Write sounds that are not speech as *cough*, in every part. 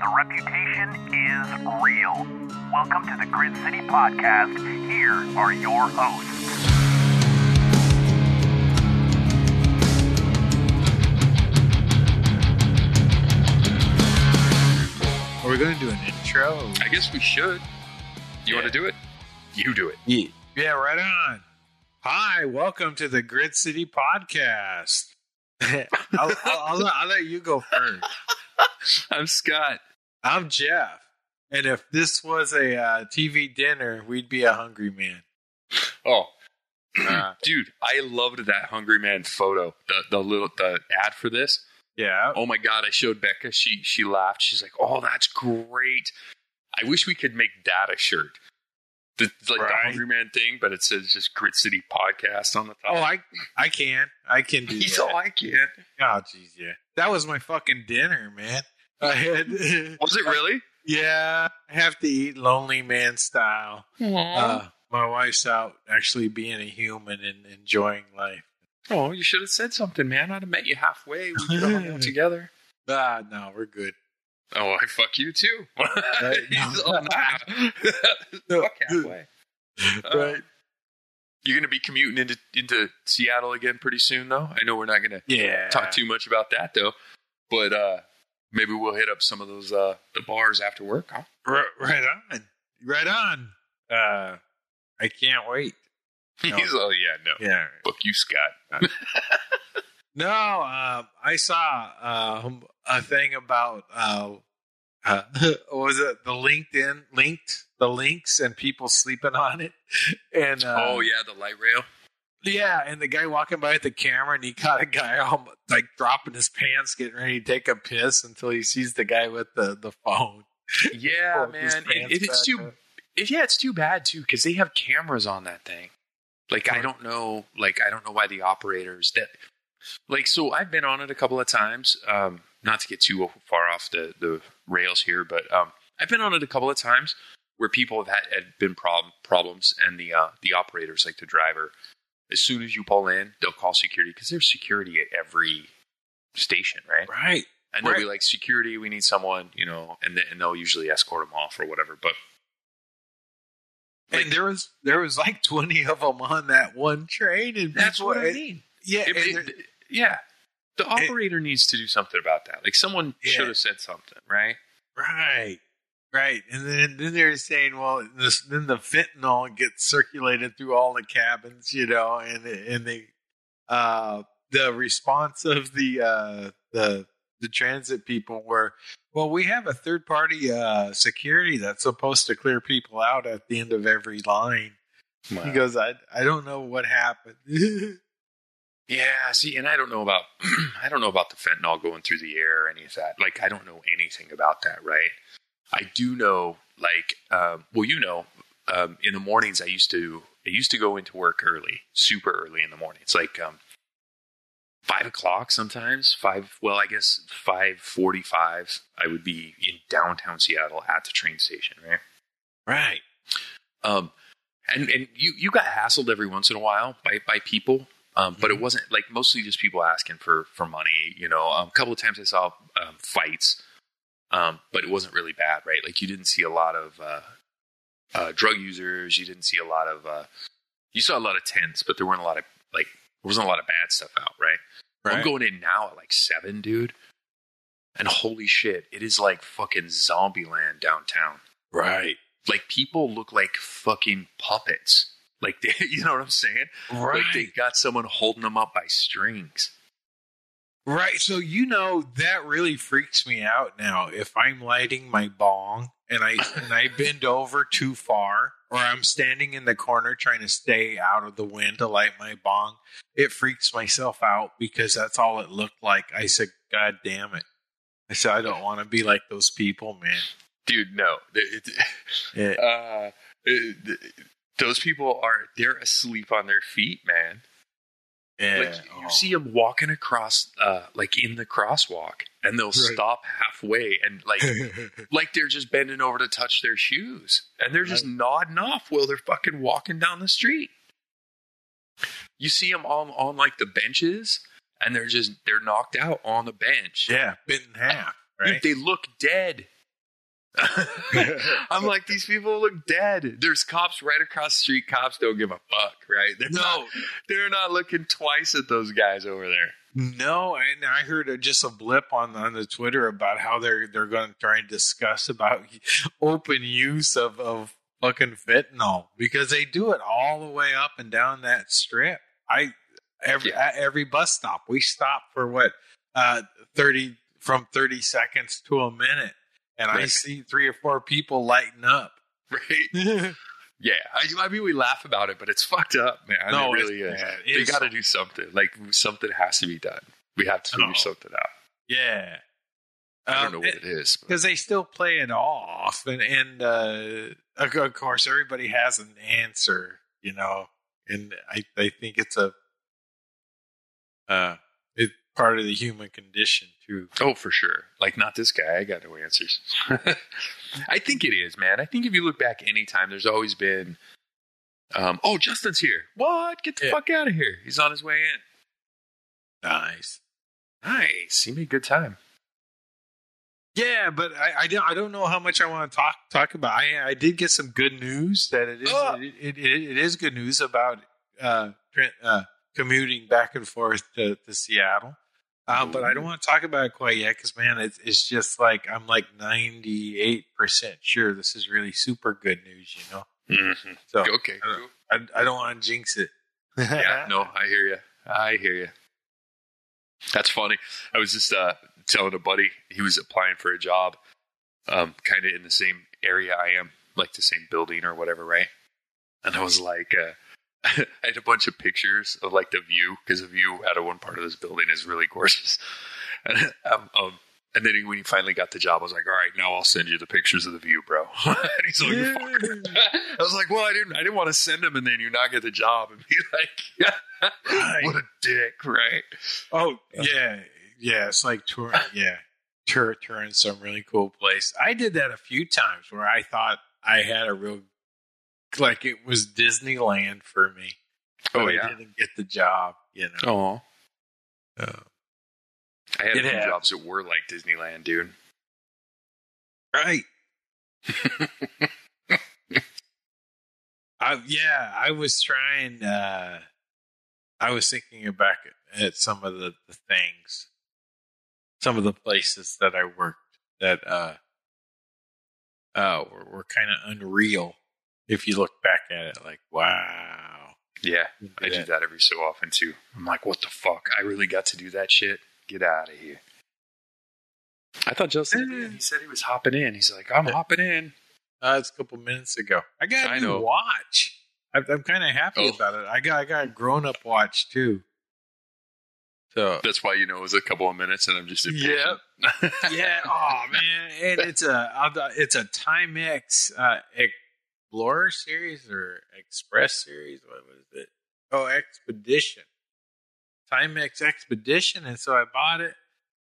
The reputation is real. Welcome to the Grit City Podcast. Here are your hosts. Are we going to do an intro? I guess we should. You want to do it? You do it. Yeah. Yeah, right on. Hi, welcome to the Grit City Podcast. *laughs* I'll, I'll, I'll, I'll let you go first. *laughs* I'm Scott. I'm Jeff. And if this was a uh, TV dinner, we'd be a hungry man. Oh, *clears throat* Uh, dude, I loved that Hungry Man photo. The the little the ad for this. yeah. Oh my god! I showed Becca. She she laughed. She's like, "Oh, that's great." I wish we could make that a shirt. The like the Hungry Man thing, but it says just Grit City Podcast on the top. Oh, I I can. I can do *laughs* He's that. all I can. Oh, jeez, yeah. That was my fucking dinner, man. I had, *laughs* Was it really? yeah, I have to eat lonely man style. Uh, my wife's out actually being a human and enjoying life. oh, you should have said something, man. I'd have met you halfway. We could have hung out *laughs* together. Ah, no, we're good. Oh, I fuck you too. *laughs* Right. *laughs* He's all, *laughs* nah. fuck halfway. Uh, Right. You're gonna be commuting into into Seattle again pretty soon, though. I know we're not gonna Yeah. talk too much about that though, but uh, maybe we'll hit up some of those uh, the bars after work. Huh? Right, right on. Right on. Uh, I can't wait. No. He's oh yeah, no, Yeah. fuck you, Scott. No, uh, I saw um, a thing about uh, uh, *laughs* was it the LinkedIn linked the links and people sleeping on it, *laughs* and uh, oh yeah, the light rail. yeah, and the guy walking by with the camera, and he caught a guy all, like dropping his pants, getting ready to take a piss until he sees the guy with the the phone. *laughs* Yeah, man, pants it, it's too. It, yeah, it's too bad too because they have cameras on that thing. Like I don't know, like I don't know why the operators that, like so I've been on it a couple of times. Um, not to get too far off the the rails here, but um, I've been on it a couple of times where people have had, had been problem problems, and the uh, the operators, like the driver, as soon as you pull in, they'll call security because there's security at every station, right? Right. And they'll be like, security, we need someone, you know, and, th- and they'll usually escort them off or whatever. But and there was there was like twenty of them on that one train, and that's what I mean. Yeah, It- and it- yeah. The operator needs to do something about that. Like someone Yeah. should have said something, right? right, right. And then then they're saying, well, this, then the fentanyl gets circulated through all the cabins, you know, and and they uh the response of the uh the the transit people were well we have a third party uh security that's supposed to clear people out at the end of every line he goes i i don't know what happened *laughs* Yeah, see, and I don't know about *clears throat* I don't know about the fentanyl going through the air or any of that. Like I don't know anything about that, right? I do know, like, um, well, you know, um, in the mornings I used to I used to go into work early, super early in the morning. It's like um, five o'clock sometimes. Five, well, I guess five forty-five. I would be in downtown Seattle at the train station, right? right Um, and and you you got hassled every once in a while by by people, um, but it wasn't like mostly just people asking for for money. You know, um, a couple of times I saw um, fights, um, but it wasn't really bad, right? Like you didn't see a lot of uh, uh, drug users. You didn't see a lot of uh, you saw a lot of tents, but there weren't a lot of like there wasn't a lot of bad stuff out, right? I'm going in now at like seven, dude. And holy shit, it is like fucking zombie land downtown right like people look like fucking puppets. Like *laughs* they, you know what I'm saying? right Like they got someone holding them up by strings. Right. So you know that really freaks me out now. If I'm lighting my bong and I and I *laughs* bend over too far, or I'm standing in the corner trying to stay out of the wind to light my bong, it freaks myself out because that's all it looked like. I said, "God damn it!" I said, "I don't want to be like those people, man." Dude, no. *laughs* It- uh, Uh, Those people are they're asleep on their feet, man. Yeah. Like you see them walking across, uh, like in the crosswalk, and they'll Right. stop halfway and like, *laughs* like they're just bending over to touch their shoes, and they're just nodding off while they're fucking walking down the street. You see them on on like the benches, and they're just they're knocked out on the bench. yeah, bit in half, Dude, they look dead. *laughs* I'm like, these people look dead. There's cops right across the street. Cops don't give a fuck, right? They're not, no, they're not looking twice at those guys over there. no, and I heard just a blip on on the Twitter about how they're they're going to try and discuss about *laughs* open use of of fucking fentanyl because they do it all the way up and down that strip. I every Yeah. at every bus stop we stop for what uh thirty from thirty seconds to a minute, and I see three or four people lighting up. *laughs* Right? *laughs* Yeah. I, I mean, we laugh about it, but it's fucked up, man. No, it really is. It They got to do something. Like, something has to be done. We have to figure Oh. something out. Yeah. I don't Um, know what it is. because they still play it off and and uh of course everybody has an answer you know and i i think it's a uh it's part of the human condition too Oh, for sure. Like, not this guy. I got no answers. *laughs* I think it is, man. I think if you look back anytime, there's always been, um, oh, Justin's here. What? Get the Yeah. fuck out of here. He's on his way in. nice Nice. He made good time. yeah but i i don't i don't know how much i want to talk talk about i i did get some good news that it is Oh. it, it, it, it is good news about uh uh commuting back and forth to, to seattle Um, but I don't want to talk about it quite yet because, man, it's, it's just like I'm like 98% sure this is really super good news, you know? Mm-hmm. So Okay. I don't- Cool. I, I don't want to jinx it. yeah, *laughs* no, I hear you. I hear you. That's funny. I was just uh, telling a buddy he was applying for a job, um, kind of in the same area I am, like the same building or whatever, right? And I was like, uh, *laughs* I had a bunch of pictures of like the view because the view out of one part of this building is really gorgeous. *laughs* And um, um, and then when he finally got the job, I was like, "All right, now I'll send you the pictures of the view, bro." *laughs* and he's like. I was like, "Well, I didn't, I didn't want to send him and then you not get the job and be like, Right. what a dick, right?" Oh, yeah. Yeah. It's like tour, Yeah. Tour, touring some really cool place. I did that a few times where I thought I had a real, *laughs* like it was Disneyland for me. Oh, I yeah. didn't get the job, you know? Oh, Uh, I had had- jobs that were like Disneyland, dude. Right. *laughs* I, yeah, I was trying. Uh, I was thinking back at, at some of the, the things, some of the places that I worked that uh, uh, were, were kind of unreal. If you look back at it, like wow, Yeah, I do that every so often too. I'm like, what the fuck? I really got to do that shit? Get out of here. I thought Justin did. He said he was hopping in. He's like, I'm Yeah. hopping in. Uh, it's a couple minutes ago. I got a I new know. watch. I'm, I'm kind of happy Oh. about it. I got I got a grown up watch too. So That's why you know it was a couple of minutes and I'm just impatient. *laughs* yeah. Oh man, and it's a it's a Timex uh, Explorer series or Express series. What was it? Oh, Expedition. Timex Expedition, and so I bought it,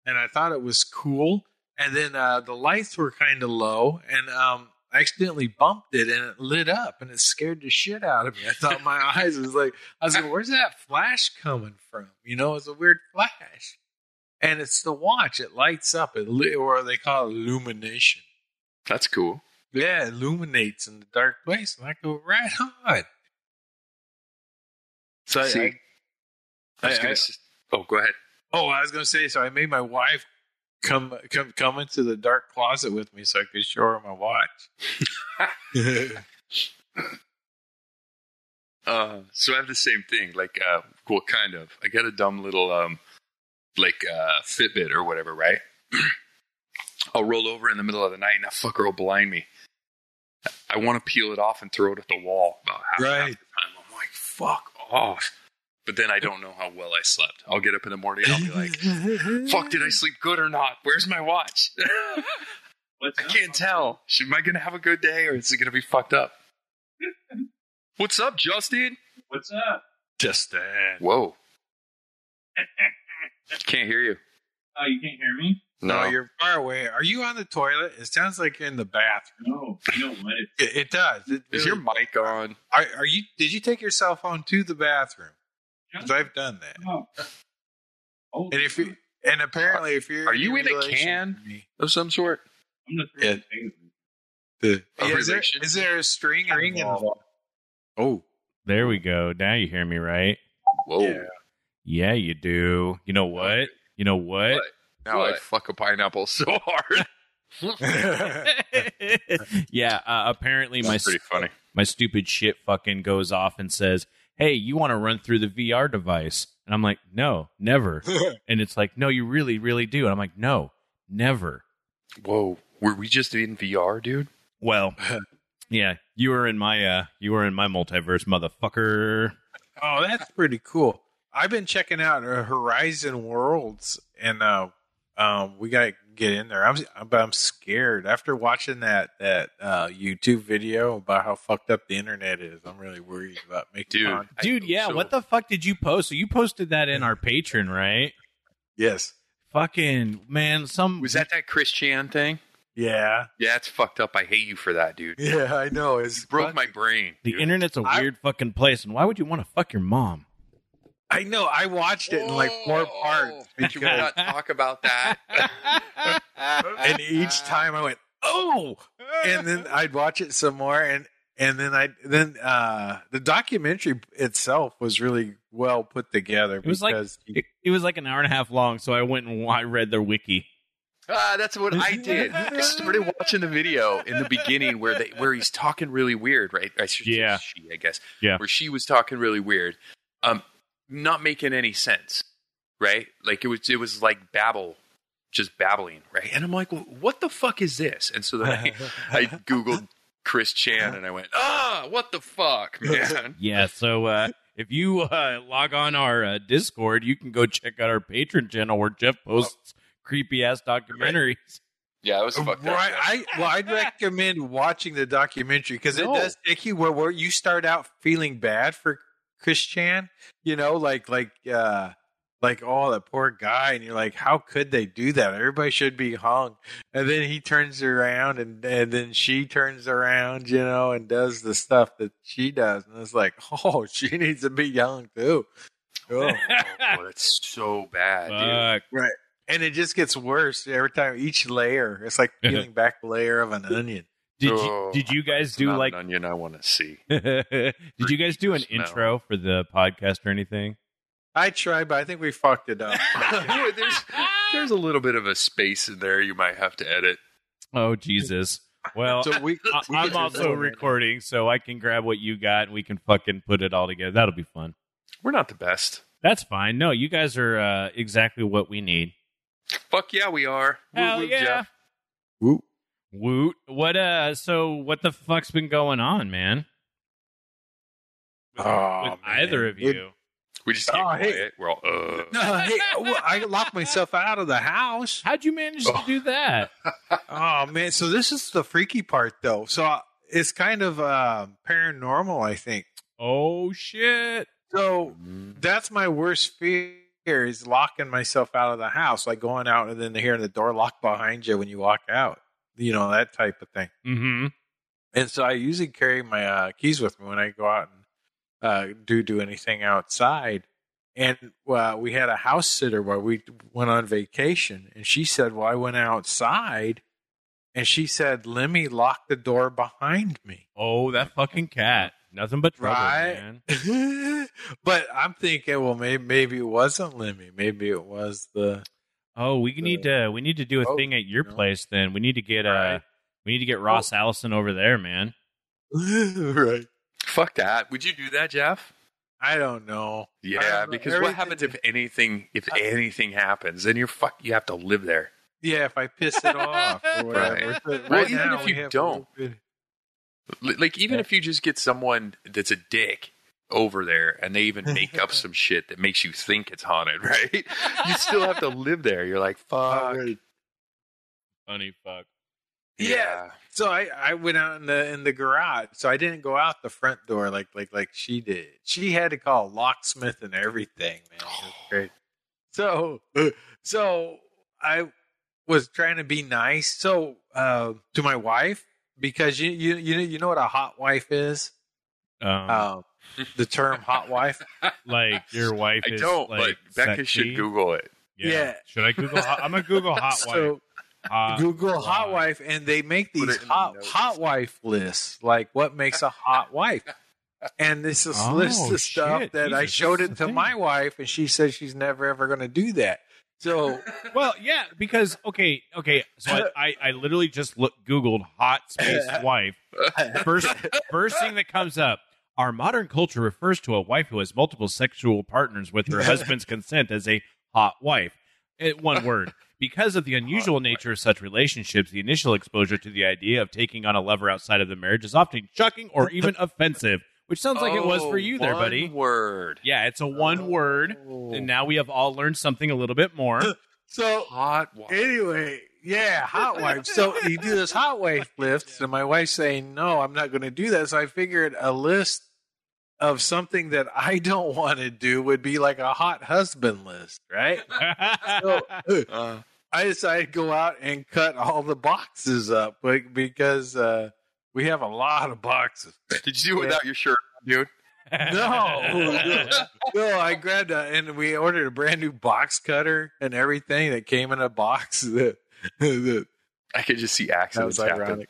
and I thought it was cool. And then uh, the lights were kind of low, and um, I accidentally bumped it, and it lit up, and it scared the shit out of me. I thought my *laughs* eyes was like, I was like, "Where's that flash coming from?" You know, it's a weird flash and it's the watch. It lights up. It or they call it illumination. That's cool. Yeah, it illuminates in the dark place, and I go right on. So I, See, I, I was I- gonna oh, go ahead. oh, I was gonna say. So I made my wife come come come into the dark closet with me, so I could show her my watch. *laughs* *laughs* Uh, so I have the same thing. Like, uh, well, kind of. I got a dumb little, um, like, uh, Fitbit or whatever, right? *clears throat* I'll roll over in the middle of the night and that fucker will blind me. I want to peel it off and throw it at the wall about half, half Right. the time. I'm like, fuck off. But then I don't know how well I slept. I'll get up in the morning and I'll be like, *laughs* fuck, did I sleep good or not? Where's my watch? *laughs* I can't tell. Am I going to have a good day or is it going to be fucked up? *laughs* What's up, Justin? What's up? Justin. Whoa. Can't hear you. Oh, you can't hear me? No, you're far away. Are you on the toilet? It sounds like you're in the bathroom. No, you know what? It, It, it does. It Is really- your mic on? Are, are you? Did you take your cell phone to the bathroom? Because I've done that. oh. oh, And if you, and apparently, if you're, Are you in a can? Of some sort? I'm gonna throw Yeah. the A yeah, is, there, relation? is there a string, String involved? involved. Oh, There we go. Now you hear me, right? Whoa. yeah. Yeah, you do. You know what? You know what? What? Now What? I'd fuck a pineapple so *laughs* hard. *laughs* yeah, uh, apparently my pretty funny. my stupid shit fucking goes off and says, "Hey, you want to run through the VR device?" And I'm like, "No, never." *laughs* and it's like, "No, you really, really do." And I'm like, "No, never." Whoa. Were we just in VR, dude? Well, yeah, you were in my uh you were in my multiverse, motherfucker. Oh, that's pretty cool. I've been checking out uh, Horizon Worlds, and uh, um, we got to get in there. I'm, but I'm scared after watching that that uh, YouTube video about how fucked up the internet is. I'm really worried about making. Dude. content. Dude, yeah, so- what the fuck did you post? So you posted that in our Patreon, right? Yes. Fucking man, some Was that that Chris Chan thing? Yeah. Yeah, it's fucked up. I hate you for that, dude. Yeah, I know. It's Broke my brain. the dude. internet's a weird fucking place, and why would you want to fuck your mom? I know. I watched it in like four parts Did you because, not talk about that? *laughs* and each time I went, oh, and then I'd watch it some more, and and then I then uh the documentary itself was really well put together. It was like- because It, it was like an hour and a half long, so I went and I read their wiki. Ah, that's what I did. I started watching the video in the beginning where they where he's talking really weird, right? I should say Yeah. she, I guess. Yeah. Where she was talking really weird, um, not making any sense, right? Like it was it was like babble, just babbling, right? And I'm like, well, what the fuck is this? And so then I, *laughs* I googled Chris Chan and I went, ah, what the fuck, *laughs* man? Yeah, so uh, if you uh, log on our uh, Discord, you can go check out our Patreon channel where Jeff posts creepy ass documentaries. Yeah, it was fucked up. Right, yeah. I well, I'd recommend watching the documentary because No. it does take you where, where you start out feeling bad for Chris Chan, you know, like like uh like oh that poor guy, and you're like, how could they do that? Everybody should be hung. And then he turns around, and and then she turns around, you know, and does the stuff that she does, and it's like, *laughs* oh, she needs to be young too. Oh. *laughs* oh, that's so bad, dude. Fuck. and it just gets worse every time. Each layer, it's like *laughs* peeling back the layer of an onion. Did you Oh, did you guys do like an onion I want to see. *laughs* did you guys do an Smell. intro for the podcast or anything? I tried, but I think we fucked it up. *laughs* There's there's a little bit of a space in there you might have to edit. Oh Jesus. Well, so we, I, we I'm also recording, so I can grab what you got and we can fucking put it all together. That'll be fun. We're not the best. That's fine. No, you guys are uh, exactly what we need. Fuck yeah, we are. Woo Hell woo, yeah. Jeff. Woo. Woot. What uh so what the fuck's been going on, man? With, Oh, with man. either of It- you. We just get Oh, quiet. hey. We're all uh. No, hey, well, I locked myself out of the house. How'd you manage to do that? *laughs* Oh man, so this is the freaky part, though. So uh, it's kind of uh, paranormal, I think. Oh shit. So that's my worst fear is locking myself out of the house, like going out and then hearing the door lock behind you when you walk out. You know that type of thing. Mm-hmm. And so I usually carry my uh, keys with me when I go out and uh, do do anything outside. And uh, we had a house sitter where we went on vacation, and she said, "Well, I went outside," and she said, "Lemmy locked the door behind me." Oh, that fucking cat. Nothing but trouble, Right. man. *laughs* but I'm thinking, well, maybe maybe it wasn't Lemmy. Maybe it was the Oh, we need to we need to do a Oh, thing at your no. place then. We need to get uh we need to get Ross Allison over there, man. *laughs* right. Fuck that. Would you do that, Jeff? I don't know. Yeah, don't know. because what happens if anything if anything happens? Then you're fuck. You have to live there. Yeah, if I piss it off or *laughs* whatever. Right. But Well, even now if you have don't. a little bit- L- Like even if you just get someone that's a dick over there and they even make up *laughs* some shit that makes you think it's haunted, *laughs* right? You still have to live there. You're like, fuck. Alright. Funny fuck. Yeah. So I, I went out in the in the garage. So I didn't go out the front door like like like she did. She had to call a locksmith and everything, man. It was *sighs* great. So *laughs* so I was trying to be nice. So uh, to my wife because you you you know, you know what a hot wife is. Um, Um, the term hot wife. *laughs* like your *laughs* wife I is don't, like but Becca sexy. should Google it. Yeah. Yeah. Should I Google? hot- I'm gonna Google hot *laughs* wife. Hot Google hot wife. wife, and they make these it the hot notes. hot wife lists, like what makes a hot wife. And this is Oh, list of stuff shit. that I showed it to thing. my wife, and she says she's never ever going to do that. So Well, yeah, because okay, okay. So I, I, I literally just look Googled hot space wife. First, first thing that comes up. Our modern culture refers to a wife who has multiple sexual partners with her *laughs* husband's consent as a hot wife. It, one word. Because of the *laughs* unusual nature of such relationships, the initial exposure to the idea of taking on a lover outside of the marriage is often shocking or even *laughs* offensive, which sounds like it was for you there, Oh, one buddy. Word. Yeah, it's a one word, and oh. now we have all learned something a little bit more. so Hot wife. anyway, yeah, hot wife. So you do this hot wife list, and my wife's saying, "No, I'm not going to do that." So I figured a list of something that I don't want to do would be like a hot husband list, right? *laughs* So, Uh, I decided to go out and cut all the boxes up like, because uh, we have a lot of boxes. did you do it without your shirt, dude? No, *laughs* *laughs* no, I grabbed a, and we ordered a brand new box cutter and everything that came in a box. That, that, I could just see accidents was happen.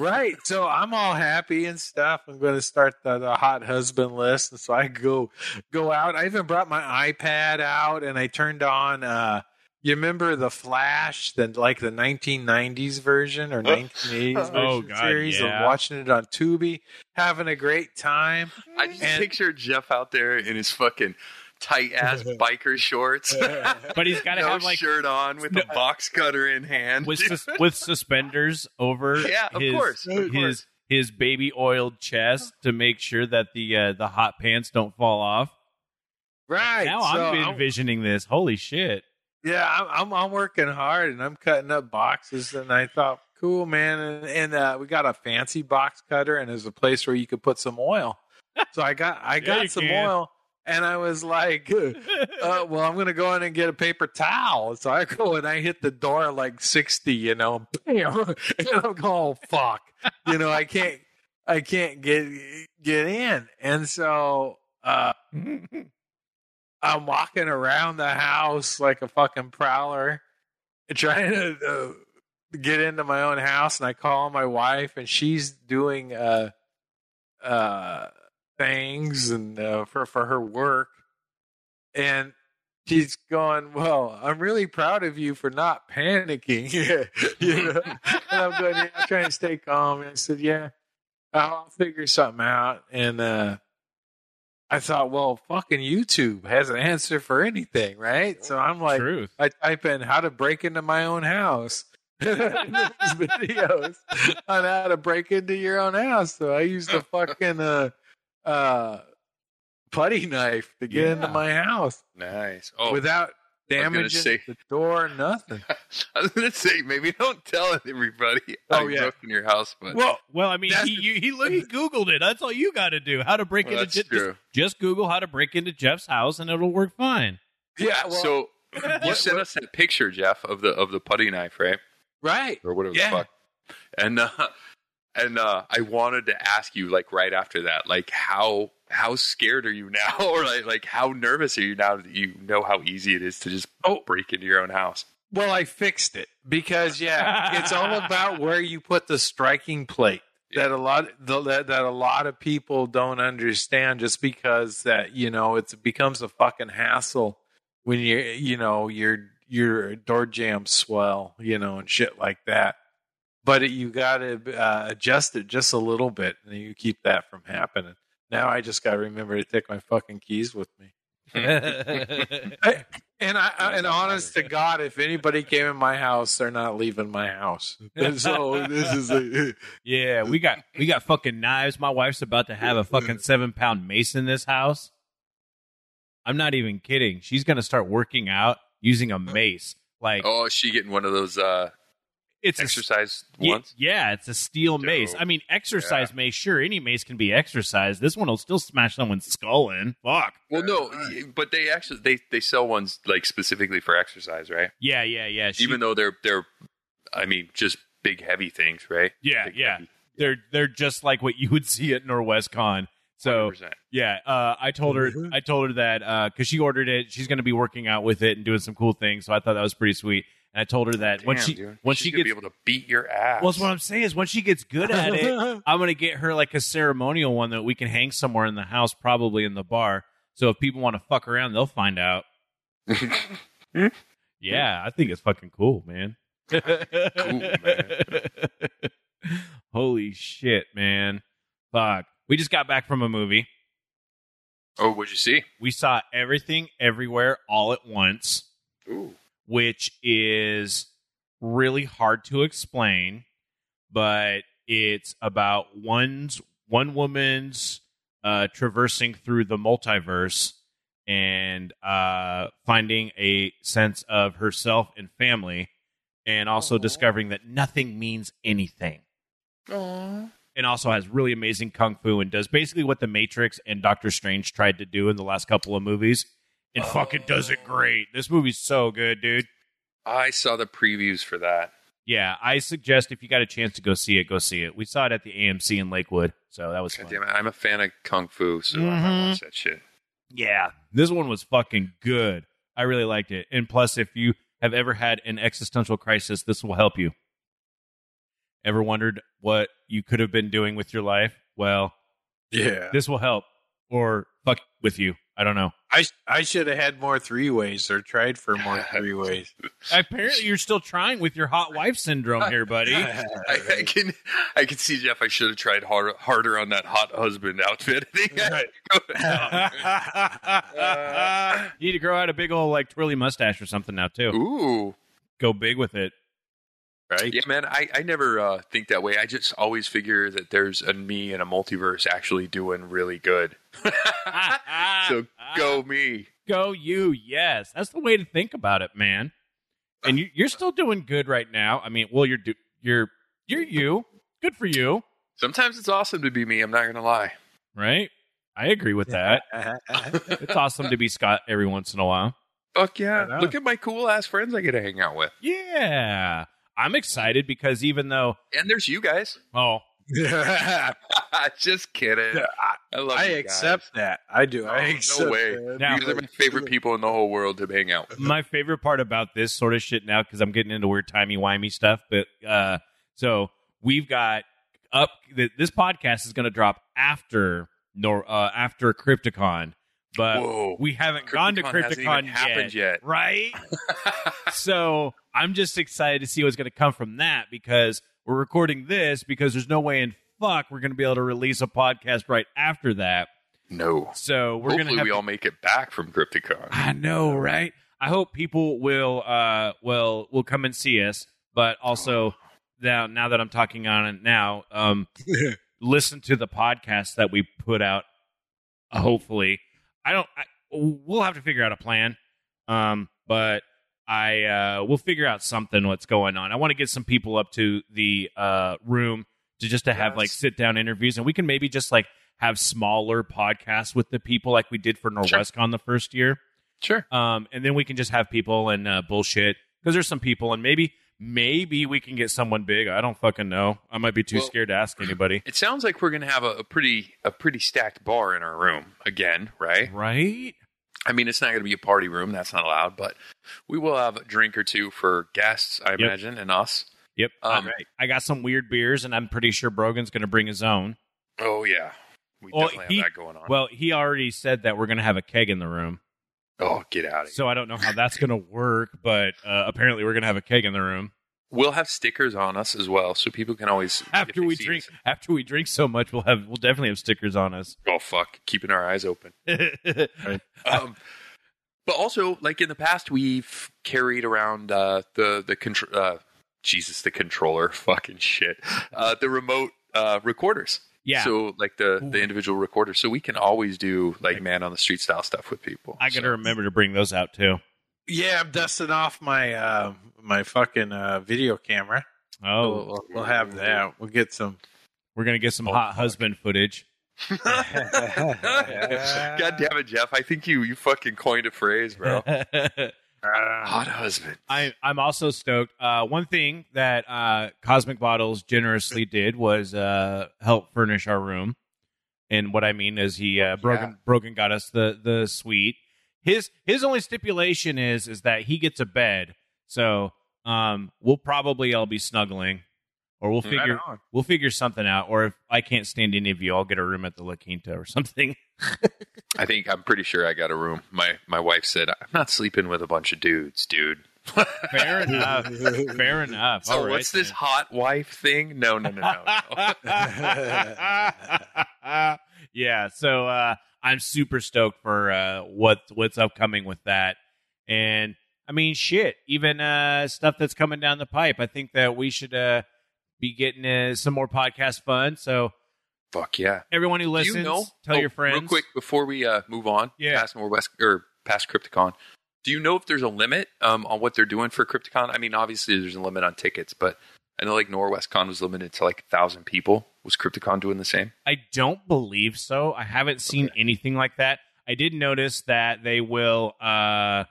Ironic. Right. So I'm all happy and stuff. I'm going to start the, the hot husband list. And so I go go out. I even brought my iPad out and I turned on uh you remember the Flash, the like the 1990s version or 1980s *laughs* version Oh, God, series yeah. of watching it on Tubi, having a great time. I just And- picture Jeff out there in his fucking tight ass *laughs* biker shorts. *laughs* but he's got to no have like a shirt on with a box cutter in hand. with sus- with suspenders over *laughs* Yeah, of his course, of his course. his baby oiled chest to make sure that the uh, the hot pants don't fall off. Right. now so I'm I'm- envisioning this. Holy shit! Yeah, I'm, I'm I'm working hard and I'm cutting up boxes and I thought, cool man, and, and uh, we got a fancy box cutter and there's a place where you could put some oil. So I got I got you some can. oil and I was like, uh, well, I'm gonna go in and get a paper towel. So I go and I hit the door like 60, you know, bam, *laughs* and I'm going, oh, fuck, you know, I can't I can't get get in, and so. uh I'm walking around the house like a fucking prowler, trying to uh, get into my own house. And I call my wife, and she's doing uh, uh, things and uh, for for her work, and she's going, "Well, I'm really proud of you for not panicking." *laughs* you know, and I'm going, yeah, I'm trying to stay calm. And I said, "Yeah, I'll figure something out." And uh, I thought, well, fucking YouTube has an answer for anything, right? So I'm like, Truth. I type in how to break into my own house. *laughs* *laughs* Videos on how to break into your own house. So I used the fucking uh, uh, putty knife to get into my house nice. Oh, without gonna damaging say- the door, nothing. *laughs* I was gonna say maybe don't tell everybody Oh, how you yeah. broke in your house, but Well, Well, I mean, he, you, he look, he googled it. That's all you got to do. How to break Well, into that's Je- just, true. just Google how to break into Jeff's house, and it'll work fine. yeah, well, so you sent us that picture, Jeff, of the of the putty knife, right? right. Or whatever Yeah. the fuck. And uh, and uh, I wanted to ask you, like right after that, like how how scared are you now, *laughs* or like like how nervous are you now that you know how easy it is to just Oh. break into your own house? Well, I fixed it because yeah, it's all *laughs* about where you put the striking plate. That a lot the, that, that a lot of people don't understand just because that you know it's, it becomes a fucking hassle when you you know your your door jamb swell you know and shit like that. But it, you got to uh, adjust it just a little bit, and you keep that from happening. Now I just got to remember to take my fucking keys with me. *laughs* I- and I, I and honest to God, if anybody came in my house, they're not leaving my house. And *laughs* *laughs* so this is a, yeah, we got we got fucking knives. My wife's about to have a fucking seven pound mace in this house. I'm not even kidding. She's gonna start working out using a mace. Like, Oh, is she getting one of those uh it's exercise Ye- once. Yeah, it's a steel mace. I mean, exercise mace. Sure, any mace can be exercised. This one will still smash someone's skull in. Fuck. Well, no, but they actually they they sell ones like specifically for exercise, right? Yeah, yeah, yeah. She- Even though they're they're, I mean, just big heavy things, right? yeah, Big, yeah. heavy, They're they're just like what you would *laughs* see at NorwestCon. So 100%. yeah, uh, I told her Mhm. I told her that because she ordered it, she's going to be working out with it and doing some cool things. So I thought that was pretty sweet. And I told her that when she dude. when she gets be able to beat your ass. well, what I'm saying is when she gets good at it, *laughs* I'm gonna get her like a ceremonial one that we can hang somewhere in the house, probably in the bar. So if people want to fuck around, they'll find out. *laughs* Yeah, I think it's fucking cool, man. *laughs* Holy shit, man. Fuck. We just got back from a movie. oh, what'd you see? We saw everything everywhere all at once, Ooh, which is really hard to explain, but it's about one's one woman's uh, traversing through the multiverse and uh, finding a sense of herself and family, and also Aw. discovering that nothing means anything. Aww. And also has really amazing kung fu and does basically what the Matrix and Doctor Strange tried to do in the last couple of movies, and fucking does it great. This movie's so good, dude. I saw the previews for that. Yeah, I suggest if you got a chance to go see it, go see it. We saw it at the AMC in Lakewood, so that was God fun. damn it, I'm a fan of kung fu, so I Mhm. might watch that shit. Yeah, this one was fucking good. I really liked it. And plus, if you have ever had an existential crisis, this will help you. Ever wondered what you could have been doing with your life? Well, yeah. this will help. Or fuck with you. I don't know. I I should have had more three ways or tried for more *laughs* three ways. Apparently, you're still trying with your hot wife syndrome here, buddy. *laughs* I, I can I can see Jeff. I should have tried harder harder on that hot husband outfit. *laughs* you need to grow out a big old like twirly mustache or something now too. Ooh, Go big with it. Right? yeah, man. I I never uh, think that way. I just always figure that there's a me in a multiverse actually doing really good. *laughs* so go me. go you. Yes, that's the way to think about it, man. And you, you're still doing good right now. I mean, well, you're do, you're you're you. Good for you, Sometimes it's awesome to be me. I'm not gonna lie. right? I agree with that. *laughs* it's awesome to be Scott every once in a while. Fuck yeah! Look at my cool ass friends I get to hang out with, Yeah, I'm excited because even though and there's you guys. *laughs* oh *laughs* just kidding. I love. I you guys. accept that. I do. Oh, I no way. that. Now- You guys are my favorite people in the whole world to hang out with. my favorite part about this sort of shit now because I'm getting into weird timey wimey stuff. But uh, so we've got up. th- This podcast is going to drop after nor uh, after Crypticon, but Whoa. we haven't gone to Crypticon Crypticon happened yet. right? *laughs* so I'm just excited to see what's going to come from that because we're recording this because there's no way in fuck we're going to be able to release a podcast right after that. no. So we're going to we all make it back from Crypticon. I know, right? I hope people will uh will will come and see us, but also now now that I'm talking on it now, um *laughs* listen to the podcast that we put out hopefully. I don't I, we'll have to figure out a plan. Um but I uh we'll figure out something what's going on. I want to get some people up to the uh room to just to have Yes. like sit down interviews and we can maybe just like have smaller podcasts with the people like we did for Norwestcon the first year. Sure. Um, and then we can just have people and uh, bullshit because there's some people, and maybe maybe we can get someone big. I don't fucking know. I might be too Well- scared to ask anybody. It sounds like we're going to have a, a pretty a pretty stacked bar in our room again, right? Right? I mean, it's not going to be a party room. That's not allowed, but we will have a drink or two for guests, I imagine, and us. Yep. Um, I got some weird beers, and I'm pretty sure Brogan's going to bring his own. Oh yeah, we Well, definitely he- have that going on. Well, he already said that we're going to have a keg in the room, oh, get out of here. so I don't know how that's going to work, but uh, apparently we're going to have a keg in the room We'll have stickers on us as well, so people can always after we drink. us- After we drink so much, we'll have we'll definitely have stickers on us. Oh fuck, keeping our eyes open. *laughs* Um, but also, like in the past, we've carried around uh, the the contr- uh, Jesus, the controller, *laughs* fucking shit, uh, the remote uh, recorders. Yeah, So like the the individual recorder, so we can always do like man on the street style stuff with people. I got to So- remember to bring those out too. Yeah, I'm dusting off my uh, my fucking uh, video camera. Oh, we'll, we'll, we'll have that. We'll get some. we're gonna get some Oh, hot fuck. husband footage. *laughs* God damn it, Jeff! I think you you fucking coined a phrase, bro. *laughs* Hot husband. I, I'm also stoked. Uh, one thing that uh, Cosmic Bottles generously did was uh, help furnish our room. And what I mean is he uh, Brogan Brogan got us the the suite. His his only stipulation is is that he gets a bed. So um, we'll probably all be snuggling, or we'll figure Right we'll figure something out. Or if I can't stand any of you, I'll get a room at the La Quinta or something. I think I'm pretty sure I got a room. My my wife said I'm not sleeping with a bunch of dudes, dude. *laughs* Fair enough. Fair enough. So All right, what's this then. hot wife thing? No, no, no, no. no. *laughs* yeah, so uh, I'm super stoked for uh, what what's upcoming with that, and I mean, shit, even uh, stuff that's coming down the pipe. I think that we should uh, be getting uh, some more podcast fun. So Fuck yeah. everyone who Do listens, you know? tell oh, your friends. Real quick before we uh, move on. Yeah. Past Norwest or past Crypticon. Do you know if there's a limit um, on what they're doing for Crypticon? I mean, obviously there's a limit on tickets, but I know like Norwestcon was limited to like a thousand people. Was Crypticon doing the same? I don't believe so. I haven't seen anything like that. I did notice that they will. Uh,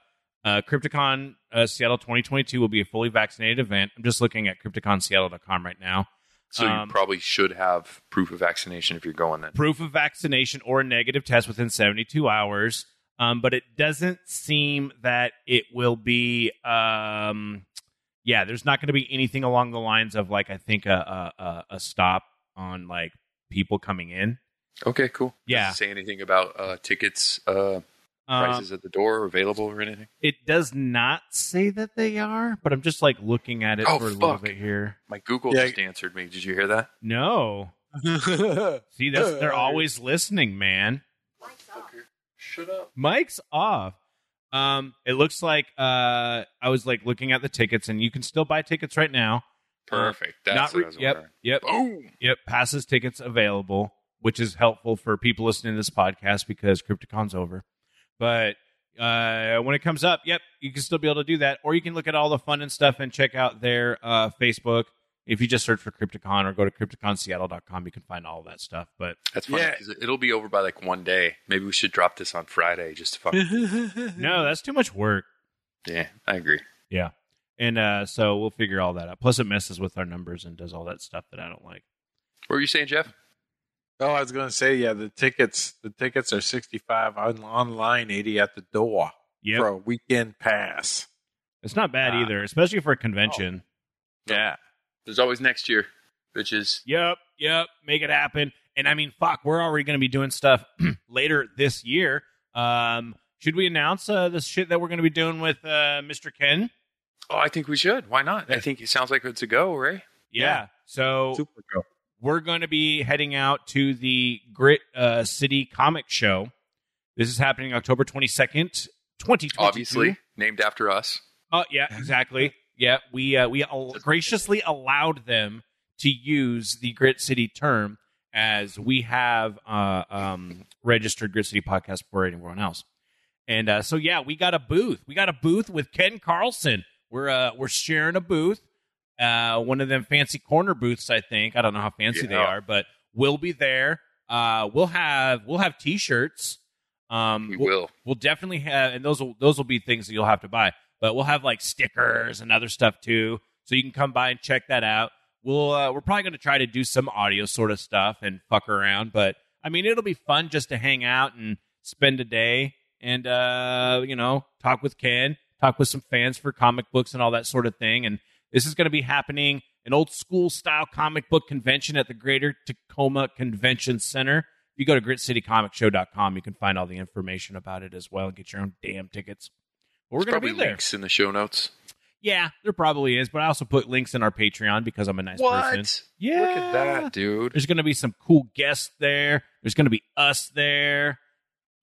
uh, Crypticon uh, Seattle 2022 will be a fully vaccinated event. I'm just looking at CrypticonSeattle.com right now. So Um, you probably should have proof of vaccination if you're going then. Proof of vaccination or a negative test within 72 hours. Um, but it doesn't seem that it will be. Um, yeah, there's not going to be anything along the lines of like I think a a, a, a stop on like people coming in. Okay, cool. Yeah. Say anything about uh, tickets, uh, Um, prices at the door available or anything? It does not say that they are, but I'm just like looking at it Oh, for a little bit here. My Google Yeah. just answered me. Did you hear that? No, *laughs* see, that's they're always listening, man. Mike's off. Shut up. Mike's off. Um, it looks like uh, I was like looking at the tickets, and you can still buy tickets right now. Perfect. That's Not what re- I was yep, wondering. yep, Boom. yep. Passes tickets available, which is helpful for people listening to this podcast because Crypticon's over. But uh, when it comes up, yep, you can still be able to do that, or you can look at all the fun and stuff and check out their uh, Facebook. If you just search for Crypticon or go to CrypticonSeattle.com, you can find all of that stuff. But That's funny Yeah. 'cause it'll be over by like one day. Maybe we should drop this on Friday just to fuck. *laughs* no, that's too much work. yeah, I agree. Yeah. And uh, so we'll figure all that out. Plus, it messes with our numbers and does all that stuff that I don't like. What were you saying, Jeff? Oh, I was going to say, yeah, the tickets the tickets are sixty five on, online, eighty at the door Yep. for a weekend pass. It's not bad Ah. either, especially for a convention. Yeah, There's always next year, bitches. Yep. Yep. Make it happen. And I mean, fuck, we're already going to be doing stuff *clears throat* later this year. Um, should we announce uh, the shit that we're going to be doing with uh, Mr. Ken? Oh, I think we should. Why not? I think it sounds like it's a go, right? Yeah. Yeah. So super cool. We're going to be heading out to the Grit uh, City Comic Show. This is happening October 22nd, 2022. Obviously, named after us. Oh yeah, exactly. *laughs* yeah, we uh, we al- graciously allowed them to use the Grit City term as we have uh, um, registered Grit City podcast for everyone else. And uh, so yeah, we got a booth. We got a booth with Ken Carlson. We're uh, we're sharing a booth. Uh, one of them fancy corner booths, I think. I don't know how fancy they are, but we'll be there. Uh, we'll have we'll have t-shirts. Um, We we'll- will. we'll definitely have and those will those will be things that you'll have to buy but we'll have like stickers and other stuff too so you can come by and check that out we'll uh, we're probably going to try to do some audio sort of stuff and fuck around but i mean it'll be fun just to hang out and spend a day and uh you know talk with ken talk with some fans for comic books and all that sort of thing and this is going to be happening an old school style comic book convention at the greater tacoma convention center if you go to gritcitycomicshow.com, you can find all the information about it as well and get your own damn tickets. But we're going to probably be there. links in the show notes. Yeah, there probably is, but I also put links in our Patreon because I'm a nice person. Yeah. Look at that, dude. There's going to be some cool guests there. There's going to be us there.